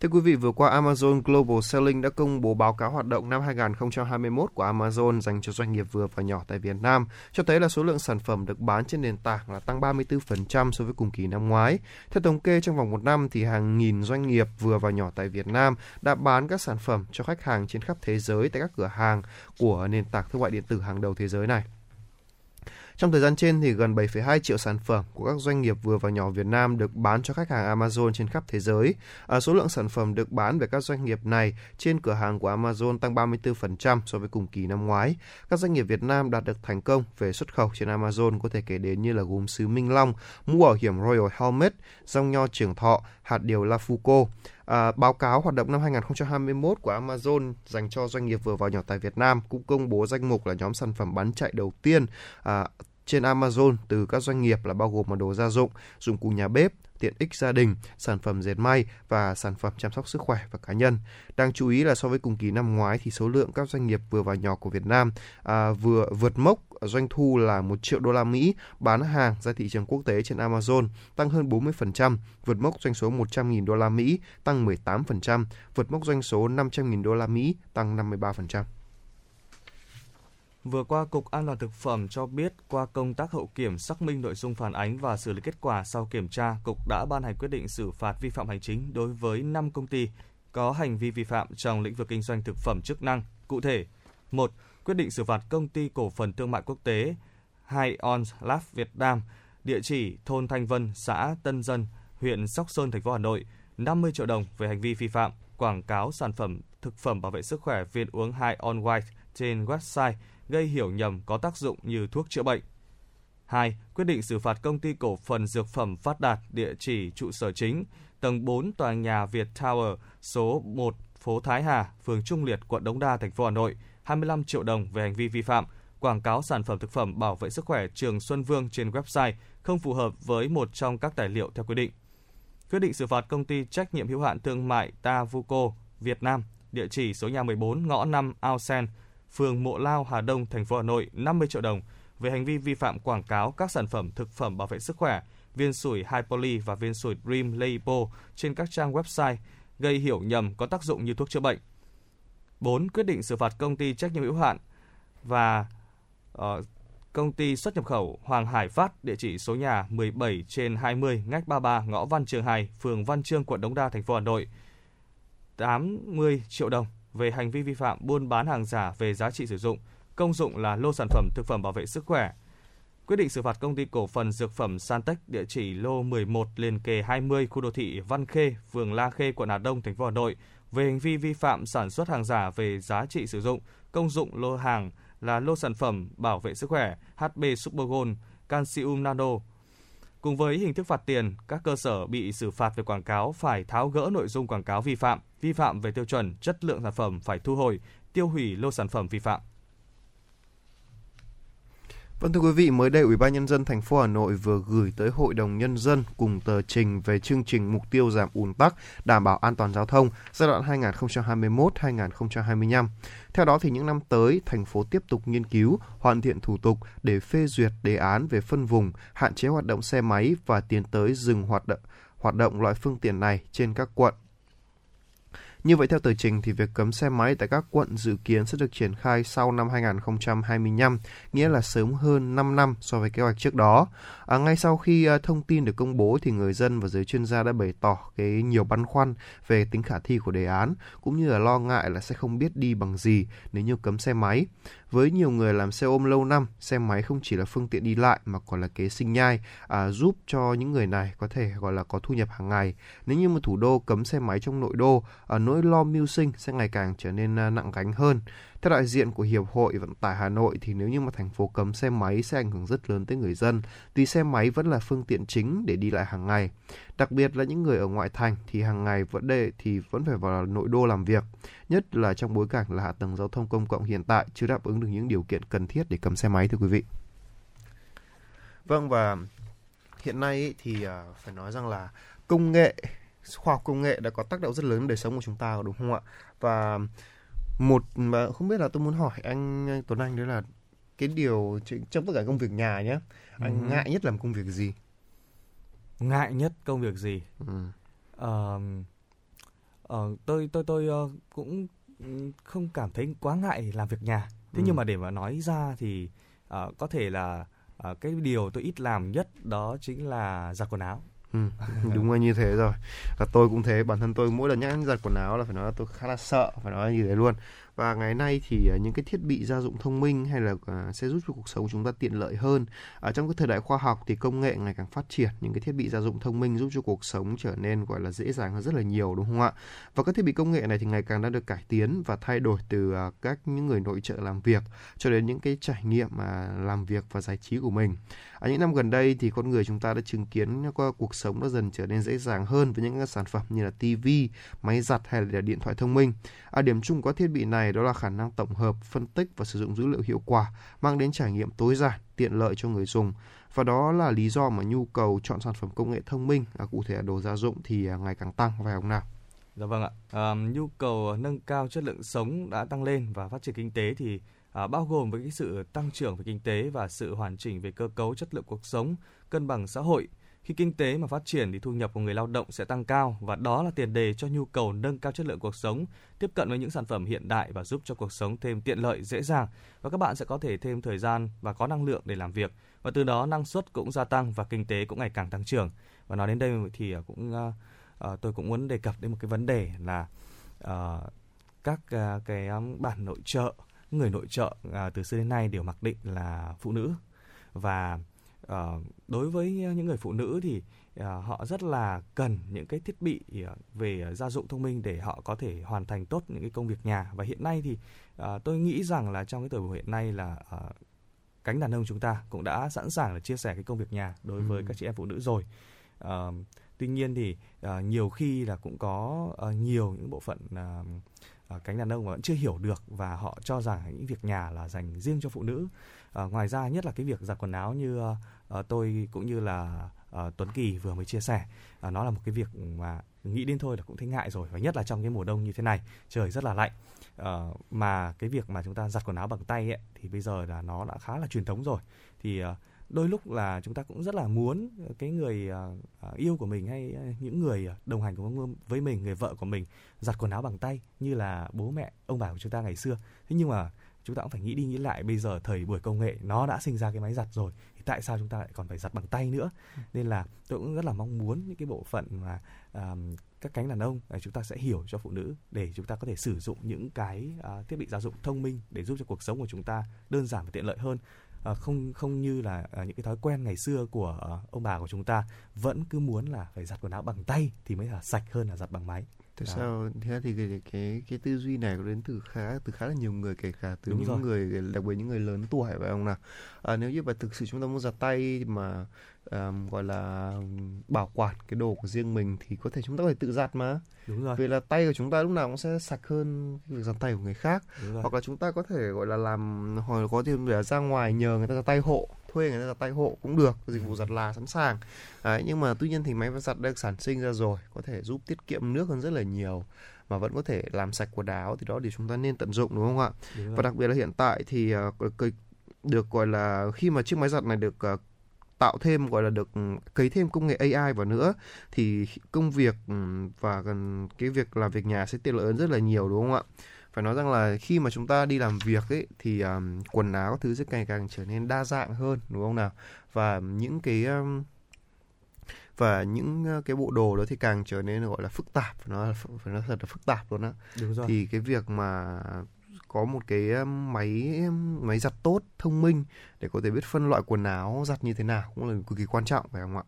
[SPEAKER 3] Thưa quý vị, vừa qua Amazon Global Selling đã công bố báo cáo hoạt động năm 2021 của Amazon dành cho doanh nghiệp vừa và nhỏ tại Việt Nam, cho thấy là số lượng sản phẩm được bán trên nền tảng là tăng 34% so với cùng kỳ năm ngoái. Theo thống kê trong vòng một năm thì hàng nghìn doanh nghiệp vừa và nhỏ tại Việt Nam đã bán các sản phẩm cho khách hàng trên khắp thế giới tại các cửa hàng của nền tảng thương mại điện tử hàng đầu thế giới này. Trong thời gian trên thì gần 7,2 triệu sản phẩm của các doanh nghiệp vừa và nhỏ Việt Nam được bán cho khách hàng Amazon trên khắp thế giới. À, số lượng sản phẩm được bán về các doanh nghiệp này trên cửa hàng của Amazon tăng 34% so với cùng kỳ năm ngoái. Các doanh nghiệp Việt Nam đạt được thành công về xuất khẩu trên Amazon có thể kể đến như là gốm sứ Minh Long, mũ bảo hiểm Royal Helmet, rong nho trường thọ, hạt điều La Fuco. À, báo cáo hoạt động năm 2021 của Amazon dành cho doanh nghiệp vừa và nhỏ tại Việt Nam cũng công bố danh mục là nhóm sản phẩm bán chạy đầu tiên à, trên Amazon từ các doanh nghiệp là bao gồm là đồ gia dụng, dụng cụ nhà bếp, tiện ích gia đình, sản phẩm dệt may và sản phẩm chăm sóc sức khỏe và cá nhân. Đáng chú ý là so với cùng kỳ năm ngoái thì số lượng các doanh nghiệp vừa và nhỏ của Việt Nam à, vừa vượt mốc doanh thu là 1 triệu đô la Mỹ bán hàng ra thị trường quốc tế trên Amazon, tăng hơn 40%, vượt mốc doanh số 100.000 đô la Mỹ, tăng 18%, vượt mốc doanh số 500.000 đô la Mỹ, tăng 53%.
[SPEAKER 4] Vừa qua, Cục An toàn Thực phẩm cho biết qua công tác hậu kiểm xác minh nội dung phản ánh và xử lý kết quả sau kiểm tra, Cục đã ban hành quyết định xử phạt vi phạm hành chính đối với 5 công ty có hành vi vi phạm trong lĩnh vực kinh doanh thực phẩm chức năng. Cụ thể, 1. Quyết định xử phạt công ty cổ phần thương mại quốc tế Hai On Lab Việt Nam, địa chỉ thôn Thanh Vân, xã Tân Dân, huyện Sóc Sơn, thành phố Hà Nội, 50 triệu đồng về hành vi vi phạm quảng cáo sản phẩm thực phẩm bảo vệ sức khỏe viên uống Hai On White trên website gây hiểu nhầm có tác dụng như thuốc chữa bệnh. 2. Quyết định xử phạt công ty cổ phần dược phẩm Phát Đạt địa chỉ trụ sở chính, tầng 4 tòa nhà Việt Tower, số 1 phố Thái Hà, phường Trung Liệt, quận Đống Đa, thành phố Hà Nội, 25 triệu đồng về hành vi vi phạm quảng cáo sản phẩm thực phẩm bảo vệ sức khỏe Trường Xuân Vương trên website không phù hợp với một trong các tài liệu theo quy định. Quyết định xử phạt công ty trách nhiệm hữu hạn thương mại Tavuco Việt Nam, địa chỉ số nhà 14 ngõ 5 Ao Sen, phường Mộ Lao, Hà Đông, thành phố Hà Nội 50 triệu đồng về hành vi vi phạm quảng cáo các sản phẩm thực phẩm bảo vệ sức khỏe, viên sủi Hypoly và viên sủi Dream Leipo trên các trang website gây hiểu nhầm có tác dụng như thuốc chữa bệnh. 4. Quyết định xử phạt công ty trách nhiệm hữu hạn và uh, công ty xuất nhập khẩu Hoàng Hải Phát, địa chỉ số nhà 17 trên 20, ngách 33, ngõ Văn Trường 2, phường Văn Chương, quận Đống Đa, thành phố Hà Nội, 80 triệu đồng về hành vi vi phạm buôn bán hàng giả về giá trị sử dụng, công dụng là lô sản phẩm thực phẩm bảo vệ sức khỏe. Quyết định xử phạt công ty cổ phần dược phẩm Santech địa chỉ lô 11 liền kề 20 khu đô thị Văn Khê, phường La Khê, quận Hà Đông, thành phố Hà Nội về hành vi vi phạm sản xuất hàng giả về giá trị sử dụng, công dụng lô hàng là lô sản phẩm bảo vệ sức khỏe HB Super Gold, Calcium Nano. Cùng với hình thức phạt tiền, các cơ sở bị xử phạt về quảng cáo phải tháo gỡ nội dung quảng cáo vi phạm, vi phạm về tiêu chuẩn, chất lượng sản phẩm phải thu hồi, tiêu hủy lô sản phẩm vi phạm.
[SPEAKER 3] Vâng thưa quý vị, mới đây Ủy ban nhân dân thành phố Hà Nội vừa gửi tới Hội đồng nhân dân cùng tờ trình về chương trình mục tiêu giảm ùn tắc, đảm bảo an toàn giao thông giai đoạn 2021-2025. Theo đó thì những năm tới, thành phố tiếp tục nghiên cứu, hoàn thiện thủ tục để phê duyệt đề án về phân vùng, hạn chế hoạt động xe máy và tiến tới dừng hoạt động hoạt động loại phương tiện này trên các quận, như vậy theo tờ trình thì việc cấm xe máy tại các quận dự kiến sẽ được triển khai sau năm 2025, nghĩa là sớm hơn 5 năm so với kế hoạch trước đó. À, ngay sau khi à, thông tin được công bố thì người dân và giới chuyên gia đã bày tỏ cái nhiều băn khoăn về tính khả thi của đề án cũng như là lo ngại là sẽ không biết đi bằng gì nếu như cấm xe máy. Với nhiều người làm xe ôm lâu năm, xe máy không chỉ là phương tiện đi lại mà còn là kế sinh nhai, à, giúp cho những người này có thể gọi là có thu nhập hàng ngày. Nếu như mà thủ đô cấm xe máy trong nội đô, à, nỗi lo mưu sinh sẽ ngày càng trở nên à, nặng gánh hơn. Theo đại diện của Hiệp hội Vận tải Hà Nội thì nếu như mà thành phố cấm xe máy sẽ ảnh hưởng rất lớn tới người dân vì xe máy vẫn là phương tiện chính để đi lại hàng ngày. Đặc biệt là những người ở ngoại thành thì hàng ngày vẫn đề thì vẫn phải vào nội đô làm việc, nhất là trong bối cảnh là hạ tầng giao thông công cộng hiện tại chưa đáp ứng được những điều kiện cần thiết để cấm xe máy thưa quý vị. Vâng và hiện nay thì à, phải nói rằng là công nghệ khoa học công nghệ đã có tác động rất lớn đến đời sống của chúng ta đúng không ạ? Và một mà không biết là tôi muốn hỏi anh, anh Tuấn Anh đấy là cái điều trong tất cả công việc nhà nhé, anh ừ. ngại nhất làm công việc gì?
[SPEAKER 4] Ngại nhất công việc gì? Ừ. Uh, uh, tôi tôi tôi uh, cũng không cảm thấy quá ngại làm việc nhà. Thế ừ. nhưng mà để mà nói ra thì uh, có thể là uh, cái điều tôi ít làm nhất đó chính là giặt quần áo.
[SPEAKER 3] Ừ, đúng là như thế rồi. Và tôi cũng thế bản thân tôi mỗi lần nhắc giặt quần áo là phải nói là tôi khá là sợ phải nói như thế luôn và ngày nay thì à, những cái thiết bị gia dụng thông minh hay là à, sẽ giúp cho cuộc sống chúng ta tiện lợi hơn. Ở trong cái thời đại khoa học thì công nghệ ngày càng phát triển những cái thiết bị gia dụng thông minh giúp cho cuộc sống trở nên gọi là dễ dàng hơn rất là nhiều đúng không ạ? Và các thiết bị công nghệ này thì ngày càng đang được cải tiến và thay đổi từ à, các những người nội trợ làm việc cho đến những cái trải nghiệm mà làm việc và giải trí của mình. Ở những năm gần đây thì con người chúng ta đã chứng kiến qua cuộc sống đã dần trở nên dễ dàng hơn với những sản phẩm như là tivi máy giặt hay là điện thoại thông minh. À, điểm chung của thiết bị này đó là khả năng tổng hợp, phân tích và sử dụng dữ liệu hiệu quả, mang đến trải nghiệm tối giản, tiện lợi cho người dùng. Và đó là lý do mà nhu cầu chọn sản phẩm công nghệ thông minh, à, cụ thể là đồ gia dụng thì à, ngày càng tăng phải không nào?
[SPEAKER 4] Dạ vâng ạ. À, nhu cầu nâng cao chất lượng sống đã tăng lên và phát triển kinh tế thì à, bao gồm với cái sự tăng trưởng về kinh tế và sự hoàn chỉnh về cơ cấu chất lượng cuộc sống, cân bằng xã hội. Khi kinh tế mà phát triển thì thu nhập của người lao động sẽ tăng cao và đó là tiền đề cho nhu cầu nâng cao chất lượng cuộc sống, tiếp cận với những sản phẩm hiện đại và giúp cho cuộc sống thêm tiện lợi, dễ dàng. Và các bạn sẽ có thể thêm thời gian và có năng lượng để làm việc. Và từ đó năng suất cũng gia tăng và kinh tế cũng ngày càng tăng trưởng. Và nói đến đây thì à, cũng uh, tôi cũng muốn đề cập đến một cái vấn đề là uh, các uh, cái um, bản nội trợ người nội trợ à, từ xưa đến nay đều mặc định là phụ nữ. Và à, đối với những người phụ nữ thì à, họ rất là cần những cái thiết bị à, về gia dụng thông minh để họ có thể hoàn thành tốt những cái công việc nhà. Và hiện nay thì à, tôi nghĩ rằng là trong cái thời buổi hiện nay là à, cánh đàn ông chúng ta cũng đã sẵn sàng là chia sẻ cái công việc nhà đối với ừ. các chị em phụ nữ rồi. À, tuy nhiên thì à, nhiều khi là cũng có à, nhiều những bộ phận à, cánh đàn ông mà vẫn chưa hiểu được và họ cho rằng những việc nhà là dành riêng cho phụ nữ à, ngoài ra nhất là cái việc giặt quần áo như uh, tôi cũng như là uh, Tuấn Kỳ vừa mới chia sẻ uh, nó là một cái việc mà nghĩ đến thôi là cũng thấy ngại rồi và nhất là trong cái mùa đông như thế này trời rất là lạnh. Uh, mà cái việc mà chúng ta giặt quần áo bằng tay ấy thì bây giờ là nó đã khá là truyền thống rồi. Thì uh, đôi lúc là chúng ta cũng rất là muốn cái người uh, yêu của mình hay những người đồng hành cùng với mình người vợ của mình giặt quần áo bằng tay như là bố mẹ ông bà của chúng ta ngày xưa. Thế nhưng mà chúng ta cũng phải nghĩ đi nghĩ lại bây giờ thời buổi công nghệ nó đã sinh ra cái máy giặt rồi thì tại sao chúng ta lại còn phải giặt bằng tay nữa? Nên là tôi cũng rất là mong muốn những cái bộ phận mà um, các cánh đàn ông chúng ta sẽ hiểu cho phụ nữ để chúng ta có thể sử dụng những cái uh, thiết bị gia dụng thông minh để giúp cho cuộc sống của chúng ta đơn giản và tiện lợi hơn. À, không không như là à, những cái thói quen ngày xưa của à, ông bà của chúng ta vẫn cứ muốn là phải giặt quần áo bằng tay thì mới là sạch hơn là giặt bằng máy.
[SPEAKER 3] Tại
[SPEAKER 4] Đó.
[SPEAKER 3] sao thế thì cái, cái cái tư duy này có đến từ khá từ khá là nhiều người kể cả từ
[SPEAKER 4] Đúng
[SPEAKER 3] những
[SPEAKER 4] rồi.
[SPEAKER 3] người đặc biệt những người lớn tuổi phải không nào? À, nếu như mà thực sự chúng ta muốn giặt tay mà à, gọi là bảo quản cái đồ của riêng mình thì có thể chúng ta có thể tự giặt mà.
[SPEAKER 4] Đúng rồi.
[SPEAKER 3] Vì là tay của chúng ta lúc nào cũng sẽ sạch hơn việc giặt tay của người khác. Hoặc là chúng ta có thể gọi là làm hoặc có thể để ra ngoài nhờ người ta giặt tay hộ thuê người ta giặt tay hộ cũng được dịch vụ giặt là sẵn sàng. Đấy, nhưng mà tuy nhiên thì máy giặt đã được sản sinh ra rồi có thể giúp tiết kiệm nước hơn rất là nhiều mà vẫn có thể làm sạch quần áo thì đó thì chúng ta nên tận dụng đúng không ạ?
[SPEAKER 4] Đúng rồi.
[SPEAKER 3] Và đặc biệt là hiện tại thì ờ, được gọi là khi mà chiếc máy giặt này được ờ, tạo thêm gọi là được ừ, cấy thêm công nghệ AI vào nữa thì công việc ừ, và cái việc làm việc nhà sẽ tiện lợi hơn rất là nhiều đúng không ạ? Phải nói rằng là khi mà chúng ta đi làm việc ấy thì um, quần áo các thứ sẽ ngày càng trở nên đa dạng hơn đúng không nào? Và những cái um, và những cái bộ đồ đó thì càng trở nên gọi là phức tạp nó phải nói thật là phức tạp luôn á
[SPEAKER 4] đúng rồi
[SPEAKER 3] thì cái việc mà có một cái máy máy giặt tốt thông minh để có thể biết phân loại quần áo giặt như thế nào cũng là cực kỳ quan trọng phải không ạ?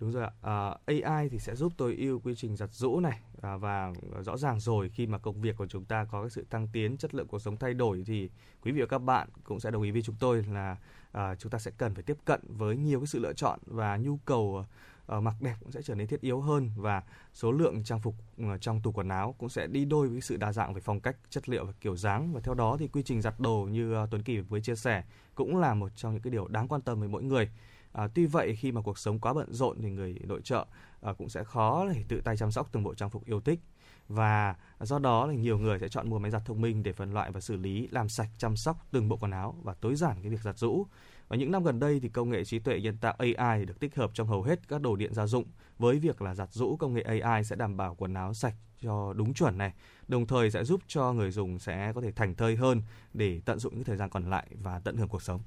[SPEAKER 4] Đúng rồi ạ. À, AI thì sẽ giúp tối ưu quy trình giặt giũ này à, và rõ ràng rồi khi mà công việc của chúng ta có cái sự tăng tiến, chất lượng cuộc sống thay đổi thì quý vị và các bạn cũng sẽ đồng ý với chúng tôi là à, chúng ta sẽ cần phải tiếp cận với nhiều cái sự lựa chọn và nhu cầu à, mặc đẹp cũng sẽ trở nên thiết yếu hơn và số lượng trang phục ờ, trong tủ quần áo cũng sẽ đi đôi với sự đa dạng về phong cách, chất liệu và kiểu dáng và theo đó thì quy trình giặt đồ như ờ, Tuấn Kỳ vừa chia sẻ cũng là một trong những cái điều đáng quan tâm với mỗi người. À, tuy vậy khi mà cuộc sống quá bận rộn thì người nội trợ à, cũng sẽ khó để tự tay chăm sóc từng bộ trang phục yêu thích. Và do đó là nhiều người sẽ chọn mua máy giặt thông minh để phân loại và xử lý làm sạch chăm sóc từng bộ quần áo và tối giản cái việc giặt giũ và những năm gần đây thì công nghệ trí tuệ nhân tạo AI được tích hợp trong hầu hết các đồ điện gia dụng với việc là giặt giũ công nghệ AI sẽ đảm bảo quần áo sạch cho đúng chuẩn này đồng thời sẽ giúp cho người dùng sẽ có thể thành thơi hơn để tận dụng những thời gian còn lại và tận hưởng cuộc sống.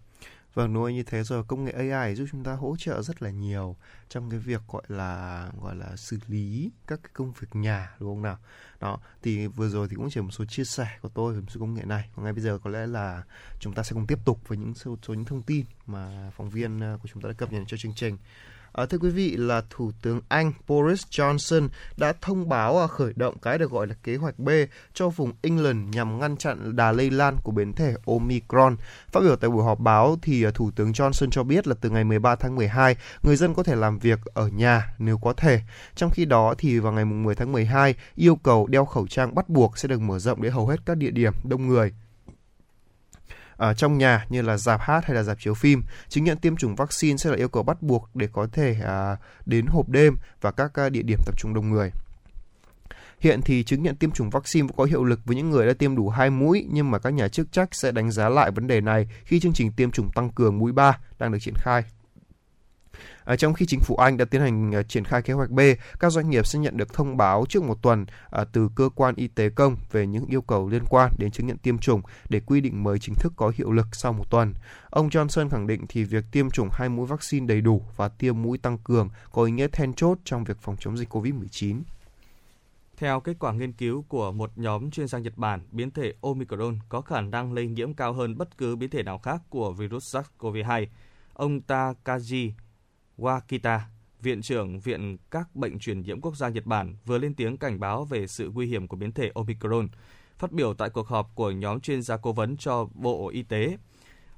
[SPEAKER 3] Vâng, nuôi như thế rồi công nghệ AI giúp chúng ta hỗ trợ rất là nhiều trong cái việc gọi là gọi là xử lý các cái công việc nhà đúng không nào? Đó, thì vừa rồi thì cũng chỉ một số chia sẻ của tôi về một số công nghệ này. Còn ngay bây giờ có lẽ là chúng ta sẽ cùng tiếp tục với những số, số những thông tin mà phóng viên ờ, của chúng ta đã cập nhật cho chương trình. À, thưa quý vị là Thủ tướng Anh Boris Johnson đã thông báo à, khởi động cái được gọi là kế hoạch B cho vùng England nhằm ngăn chặn đà lây lan của biến thể Omicron. Phát biểu tại buổi họp báo thì à, Thủ tướng Johnson cho biết là từ ngày 13 tháng 12, người dân có thể làm việc ở nhà nếu có thể. Trong khi đó thì vào ngày 10 tháng 12, yêu cầu đeo khẩu trang bắt buộc sẽ được mở rộng đến hầu hết các địa điểm đông người ở trong nhà như là dạp hát hay là dạp chiếu phim. Chứng nhận tiêm chủng vaccine sẽ là yêu cầu bắt buộc để có thể à, đến hộp đêm và các à, địa điểm tập trung đông người. Hiện thì chứng nhận tiêm chủng vaccine có hiệu lực với những người đã tiêm đủ 2 mũi, nhưng mà các nhà chức trách sẽ đánh giá lại vấn đề này khi chương trình tiêm chủng tăng cường mũi 3 đang được triển khai. À, trong khi chính phủ Anh đã tiến hành à, triển khai kế hoạch B, các doanh nghiệp sẽ nhận được thông báo trước một tuần à, từ cơ quan y tế công về những yêu cầu liên quan đến chứng nhận tiêm chủng để quy định mới chính thức có hiệu lực sau một tuần. Ông Johnson khẳng định thì việc tiêm chủng hai mũi vaccine đầy đủ và tiêm mũi tăng cường có ý nghĩa then chốt trong việc phòng chống dịch COVID-19.
[SPEAKER 4] Theo kết quả nghiên cứu của một nhóm chuyên gia Nhật Bản, biến thể Omicron có khả năng lây nhiễm cao hơn bất cứ biến thể nào khác của virus SARS-CoV-2. Ông Takaji Wakita, Viện trưởng Viện các bệnh truyền nhiễm quốc gia Nhật Bản vừa lên tiếng cảnh báo về sự nguy hiểm của biến thể Omicron. Phát biểu tại cuộc họp của nhóm chuyên gia cố vấn cho Bộ Y tế,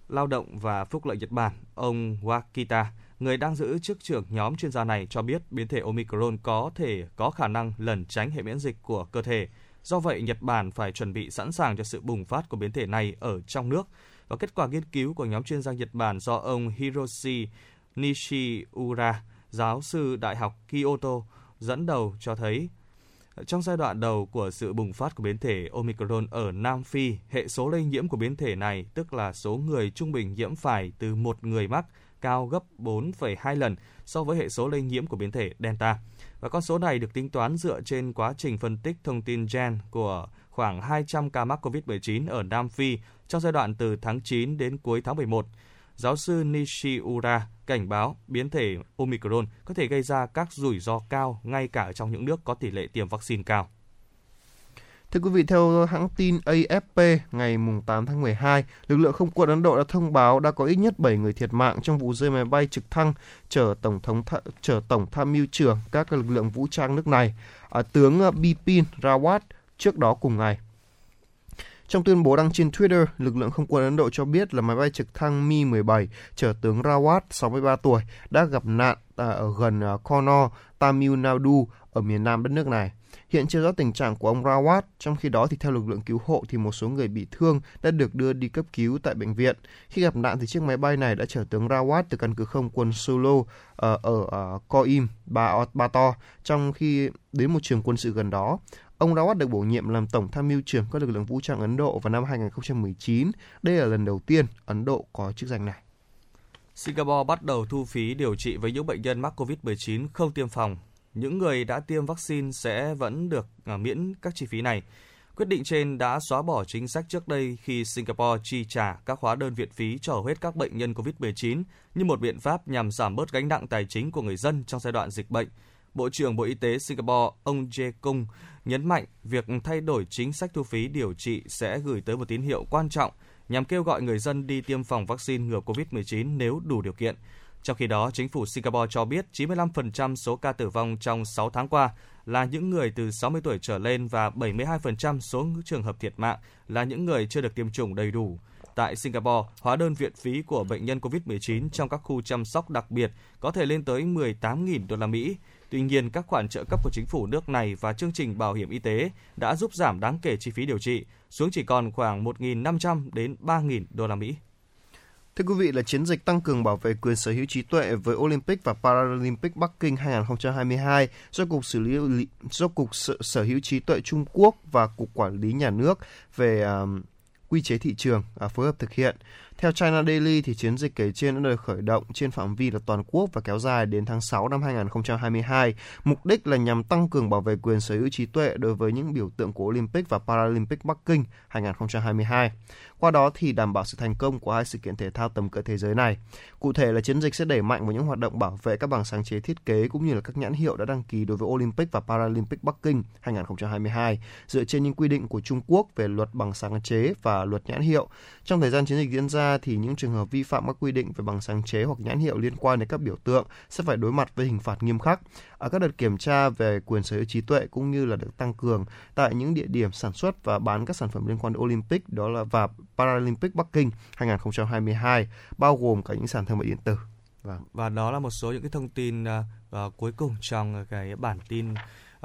[SPEAKER 4] Lao động và Phúc lợi Nhật Bản, ông Wakita, người đang giữ chức trưởng nhóm chuyên gia này cho biết biến thể Omicron có thể có khả năng lẩn tránh hệ miễn dịch của cơ thể. Do vậy, Nhật Bản phải chuẩn bị sẵn sàng cho sự bùng phát của biến thể này ở trong nước. Và kết quả nghiên cứu của nhóm chuyên gia Nhật Bản do ông Hiroshi Nishiura, giáo sư Đại học Kyoto, dẫn đầu cho thấy trong giai đoạn đầu của sự bùng phát của biến thể Omicron ở Nam Phi, hệ số lây nhiễm của biến thể này, tức là số người trung bình nhiễm phải từ một người mắc, cao gấp 4,2 lần so với hệ số lây nhiễm của biến thể Delta. Và con số này được tính toán dựa trên quá trình phân tích thông tin gen của khoảng 200 ca mắc COVID-19 ở Nam Phi trong giai đoạn từ tháng 9 đến cuối tháng 11. Giáo sư Nishiura cảnh báo biến thể Omicron có thể gây ra các rủi ro cao ngay cả trong những nước có tỷ lệ tiêm vaccine cao.
[SPEAKER 3] Thưa quý vị, theo hãng tin AFP, ngày 8 tháng 12, lực lượng không quân Ấn Độ đã thông báo đã có ít nhất 7 người thiệt mạng trong vụ rơi máy bay trực thăng chở tổng thống th- chở tổng tham mưu trưởng các lực lượng vũ trang nước này, à, tướng Bipin Rawat trước đó cùng ngày. Trong tuyên bố đăng trên Twitter, lực lượng không quân Ấn Độ cho biết là máy bay trực thăng Mi-17 chở tướng Rawat, 63 tuổi, đã gặp nạn ở gần à, Kono, Tamil Nadu ở miền nam đất nước này. Hiện chưa rõ tình trạng của ông Rawat, trong khi đó thì theo lực lượng cứu hộ thì một số người bị thương đã được đưa đi cấp cứu tại bệnh viện. Khi gặp nạn thì chiếc máy bay này đã chở tướng Rawat từ căn cứ không quân Solo ờ, ở à, uh, Coim, Ba To, trong khi đến một trường quân sự gần đó. Ông Rawat được bổ nhiệm làm Tổng tham mưu trưởng các lực lượng vũ trang Ấn Độ vào năm 2019. Đây là lần đầu tiên Ấn Độ có chức danh này.
[SPEAKER 4] Singapore bắt đầu thu phí điều trị với những bệnh nhân mắc COVID-19 không tiêm phòng. Những người đã tiêm vaccine sẽ vẫn được à, miễn các chi phí này. Quyết định trên đã xóa bỏ chính sách trước đây khi Singapore chi trả các hóa đơn viện phí cho hầu hết các bệnh nhân COVID-19 như một biện pháp nhằm giảm bớt gánh nặng tài chính của người dân trong giai đoạn dịch bệnh. Bộ trưởng Bộ Y tế Singapore, ông Jae Kung nhấn mạnh việc thay đổi chính sách thu phí điều trị sẽ gửi tới một tín hiệu quan trọng nhằm kêu gọi người dân đi tiêm phòng vaccine ngừa COVID-19 nếu đủ điều kiện. Trong khi đó, chính phủ Singapore cho biết 95% số ca tử vong trong 6 tháng qua là những người từ 60 tuổi trở lên và 72% số trường hợp thiệt mạng là những người chưa được tiêm chủng đầy đủ. Tại Singapore, hóa đơn viện phí của bệnh nhân COVID-19 trong các khu chăm sóc đặc biệt có thể lên tới 18.000 đô la Mỹ. Tuy nhiên, các khoản trợ cấp của chính phủ nước này và chương trình bảo hiểm y tế đã giúp giảm đáng kể chi phí điều trị, xuống chỉ còn khoảng 1.500 đến 3.000 đô la Mỹ.
[SPEAKER 3] Thưa quý vị là chiến dịch tăng cường bảo vệ quyền sở hữu trí tuệ với Olympic và Paralympic Bắc Kinh 2022 do Cục xử lý do Cục sở, sở hữu trí tuệ Trung Quốc và Cục Quản lý Nhà nước về um, quy chế thị trường à, phối hợp thực hiện. Theo China Daily thì chiến dịch kể trên đã được khởi động trên phạm vi là toàn quốc và kéo dài đến tháng 6 năm 2022. Mục đích là nhằm tăng cường bảo vệ quyền sở hữu trí tuệ đối với những biểu tượng của Olympic và Paralympic Bắc Kinh 2022. Qua đó thì đảm bảo sự thành công của hai sự kiện thể thao tầm cỡ thế giới này. Cụ thể là chiến dịch sẽ đẩy mạnh vào những hoạt động bảo vệ các bằng sáng chế thiết kế cũng như là các nhãn hiệu đã đăng ký đối với Olympic và Paralympic Bắc Kinh 2022 dựa trên những quy định của Trung Quốc về luật bằng sáng chế và luật nhãn hiệu. Trong thời gian chiến dịch diễn ra thì những trường hợp vi phạm các quy định về bằng sáng chế hoặc nhãn hiệu liên quan đến các biểu tượng sẽ phải đối mặt với hình phạt nghiêm khắc. Ở các đợt kiểm tra về quyền sở hữu trí tuệ cũng như là được tăng cường tại những địa điểm sản xuất và bán các sản phẩm liên quan đến Olympic đó là và Paralympic Bắc Kinh 2022 bao gồm cả những sàn thương mại điện tử.
[SPEAKER 4] Vâng. Và đó là một số những cái thông tin uh, cuối cùng trong cái bản tin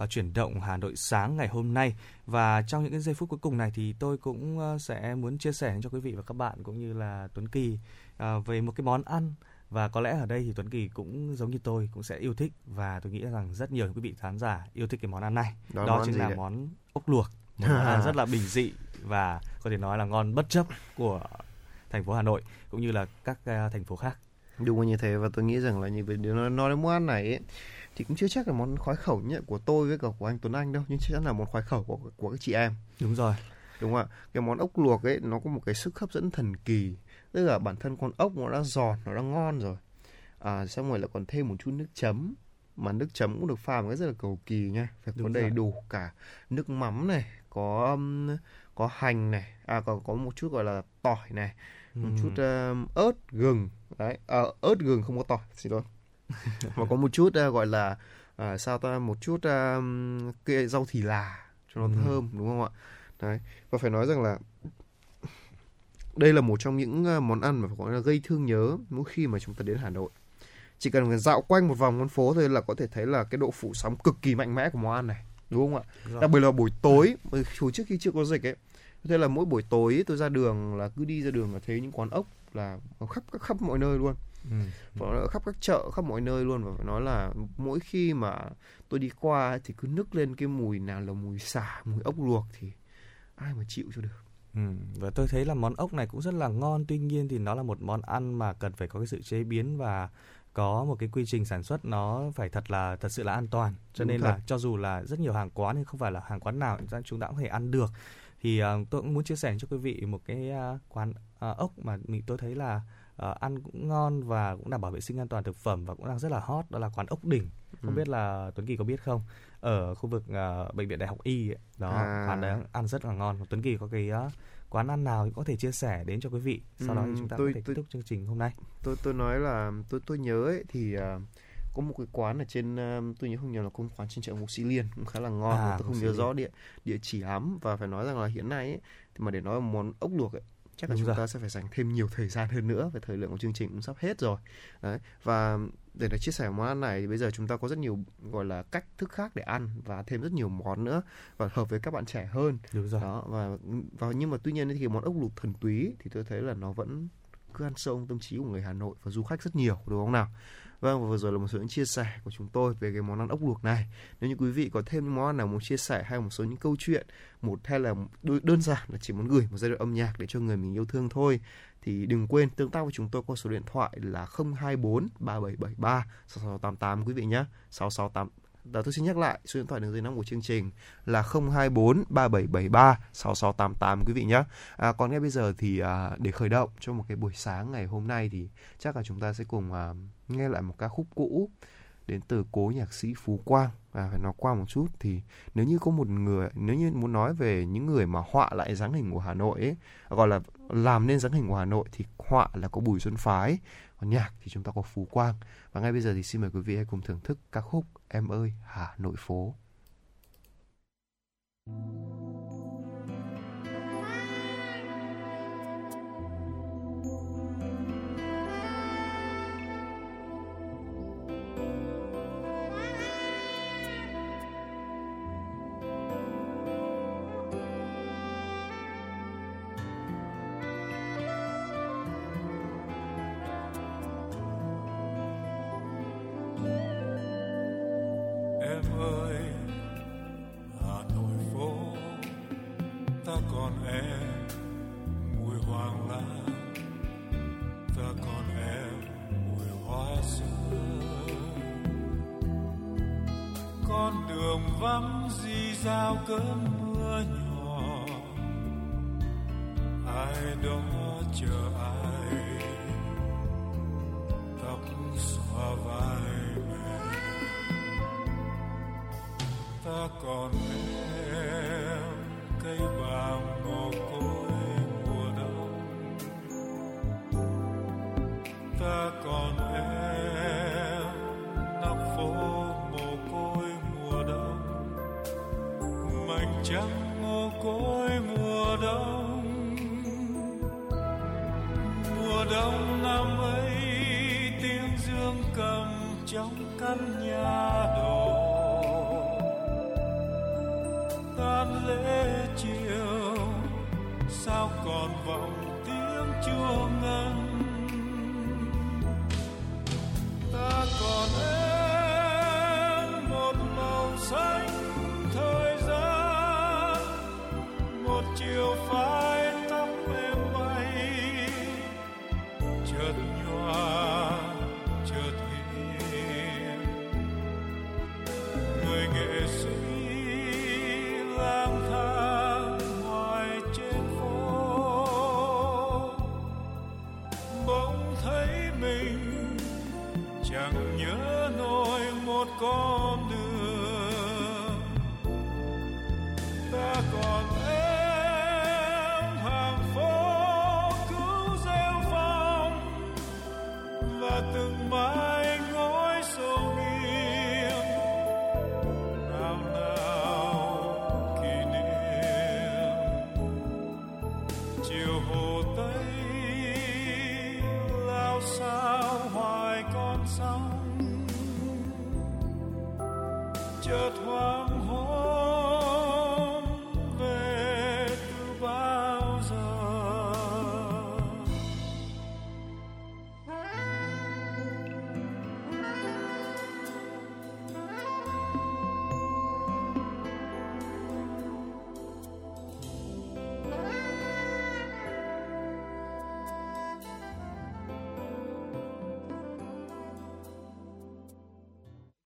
[SPEAKER 4] uh, chuyển động Hà Nội sáng ngày hôm nay. Và trong những cái giây phút cuối cùng này thì tôi cũng uh, sẽ muốn chia sẻ cho quý vị và các bạn cũng như là Tuấn Kỳ uh, về một cái món ăn. Và có lẽ ở đây thì Tuấn Kỳ cũng giống như tôi cũng sẽ yêu thích. Và tôi nghĩ rằng rất nhiều quý vị khán giả yêu thích cái món ăn này. Đó, đó chính là đấy? món ốc luộc. Một món ăn rất là bình dị và có thể nói là ngon bất chấp của thành phố Hà Nội cũng như là các uh, thành phố khác.
[SPEAKER 3] Đúng như thế. Và tôi nghĩ rằng là như vậy nói, nói đến món ăn này ấy, thì cũng chưa chắc là món khoái khẩu nhất của tôi với cả của anh Tuấn Anh đâu nhưng chắc chắn là món khoái khẩu của của các chị em.
[SPEAKER 4] Đúng rồi.
[SPEAKER 3] Đúng không ạ? Cái món ốc luộc ấy nó có một cái sức hấp dẫn thần kỳ. Tức là bản thân con ốc nó đã giòn nó đã ngon rồi. À, xong rồi lại còn thêm một chút nước chấm. Mà nước chấm cũng được pha một cái rất là cầu kỳ nha. Phải có đầy rồi. đủ cả nước mắm này có có hành này à còn có một chút gọi là tỏi này một ừ. chút uh, ớt gừng. Đấy à, ớt gừng không có tỏi xin lỗi và có một chút uh, gọi là uh, sao ta một chút uh, cái rau thì là cho nó ừ. thơm đúng không ạ? Đấy và phải nói rằng là đây là một trong những món ăn mà phải gọi là gây thương nhớ mỗi khi mà chúng ta đến Hà Nội. Chỉ cần dạo quanh một vòng con phố thôi là có thể thấy là cái độ phủ sóng cực kỳ mạnh mẽ của món ăn này đúng không ạ? Đặc biệt là buổi tối hồi trước khi chưa có dịch ấy thế là mỗi buổi tối tôi ra đường là cứ đi ra đường là thấy những quán ốc là khắp khắp khắp mọi nơi luôn ừ. và khắp các chợ khắp mọi nơi luôn và phải nói là mỗi khi mà tôi đi qua thì cứ nức lên cái mùi nào là mùi xả mùi ốc luộc thì ai mà chịu cho được
[SPEAKER 4] Ừ, và tôi thấy là món ốc này cũng rất là ngon tuy nhiên thì nó là một món ăn mà cần phải có cái sự chế biến và có một cái quy trình sản xuất nó phải thật là thật sự là an toàn cho Đúng nên thật. là cho dù là rất nhiều hàng quán nhưng không phải là hàng quán nào chúng ta cũng có thể ăn được thì uh, tôi cũng muốn chia sẻ cho quý vị một cái uh, quán uh, ốc mà mình tôi thấy là uh, ăn cũng ngon và cũng đảm bảo vệ sinh an toàn thực phẩm và cũng đang rất là hot đó là quán ốc đỉnh. Không
[SPEAKER 3] Ừ.
[SPEAKER 4] biết là Tuấn Kỳ có biết không? Ở khu vực à, bệnh viện Đại học Y ấy, đó
[SPEAKER 3] À.
[SPEAKER 4] quán đấy ăn rất là ngon. Tuấn Kỳ có cái à, quán ăn nào thì có thể chia sẻ đến cho quý vị. Sau đó thì
[SPEAKER 3] Ừm,
[SPEAKER 4] chúng ta
[SPEAKER 3] tôi-
[SPEAKER 4] có thể
[SPEAKER 3] tôi-
[SPEAKER 4] kết thúc chương trình hôm nay.
[SPEAKER 3] tôi tôi nói là tôi tôi nhớ ấy thì à, có một cái quán ở trên tôi nhớ không nhớ là công quán trên chợ Ngũ Sĩ Liên cũng khá là ngon
[SPEAKER 4] À,
[SPEAKER 3] tôi không nhớ rõ địa địa chỉ lắm và phải nói rằng là hiện nay ấy, thì mà để nói một món ốc luộc ấy chắc là
[SPEAKER 4] Đúng
[SPEAKER 3] chúng
[SPEAKER 4] rồi.
[SPEAKER 3] ta sẽ phải dành thêm nhiều thời gian hơn nữa về thời lượng của chương trình cũng sắp hết rồi. Đấy và để để chia sẻ món ăn này thì bây giờ chúng ta có rất nhiều gọi là cách thức khác để ăn và thêm rất nhiều món nữa và hợp với các bạn trẻ hơn.
[SPEAKER 4] Đúng rồi.
[SPEAKER 3] Đó và và nhưng mà tuy nhiên thì món ốc luộc thuần túy thì tôi thấy là nó vẫn cứ ăn sâu tâm trí của người Hà Nội và du khách rất nhiều đúng không nào vâng và vừa rồi là một số những chia sẻ của chúng tôi về cái món ăn ốc luộc này. Nếu như quý vị có thêm những món ăn nào muốn chia sẻ hay một số những câu chuyện, một hay là đơn giản là chỉ muốn gửi một giai đoạn âm nhạc để cho người mình yêu thương thôi, thì đừng quên tương tác với chúng tôi qua số điện thoại là 024 3773 6688 quý vị nhé 668 đó tôi xin nhắc lại số điện thoại đường dây nóng của chương trình là 024 3773 6688 quý vị nhé. À, còn ngay bây giờ thì à, để khởi động cho một cái buổi sáng ngày hôm nay thì chắc là chúng ta sẽ cùng à, nghe lại một ca khúc cũ đến từ cố nhạc sĩ Phú Quang và phải nói qua một chút thì nếu như có một người nếu như muốn nói về những người mà họa lại dáng hình của Hà Nội ấy gọi là làm nên dáng hình của Hà Nội thì họa là có Bùi Xuân Phái còn nhạc thì chúng ta có Phú Quang. Và ngay bây giờ thì xin mời quý vị hãy cùng thưởng thức ca khúc Em ơi Hà Nội phố.
[SPEAKER 6] em đông năm ấy, tiếng dương cầm trong căn nhà đổ tan lễ chiều, sao còn vọng tiếng chuông ngân? Một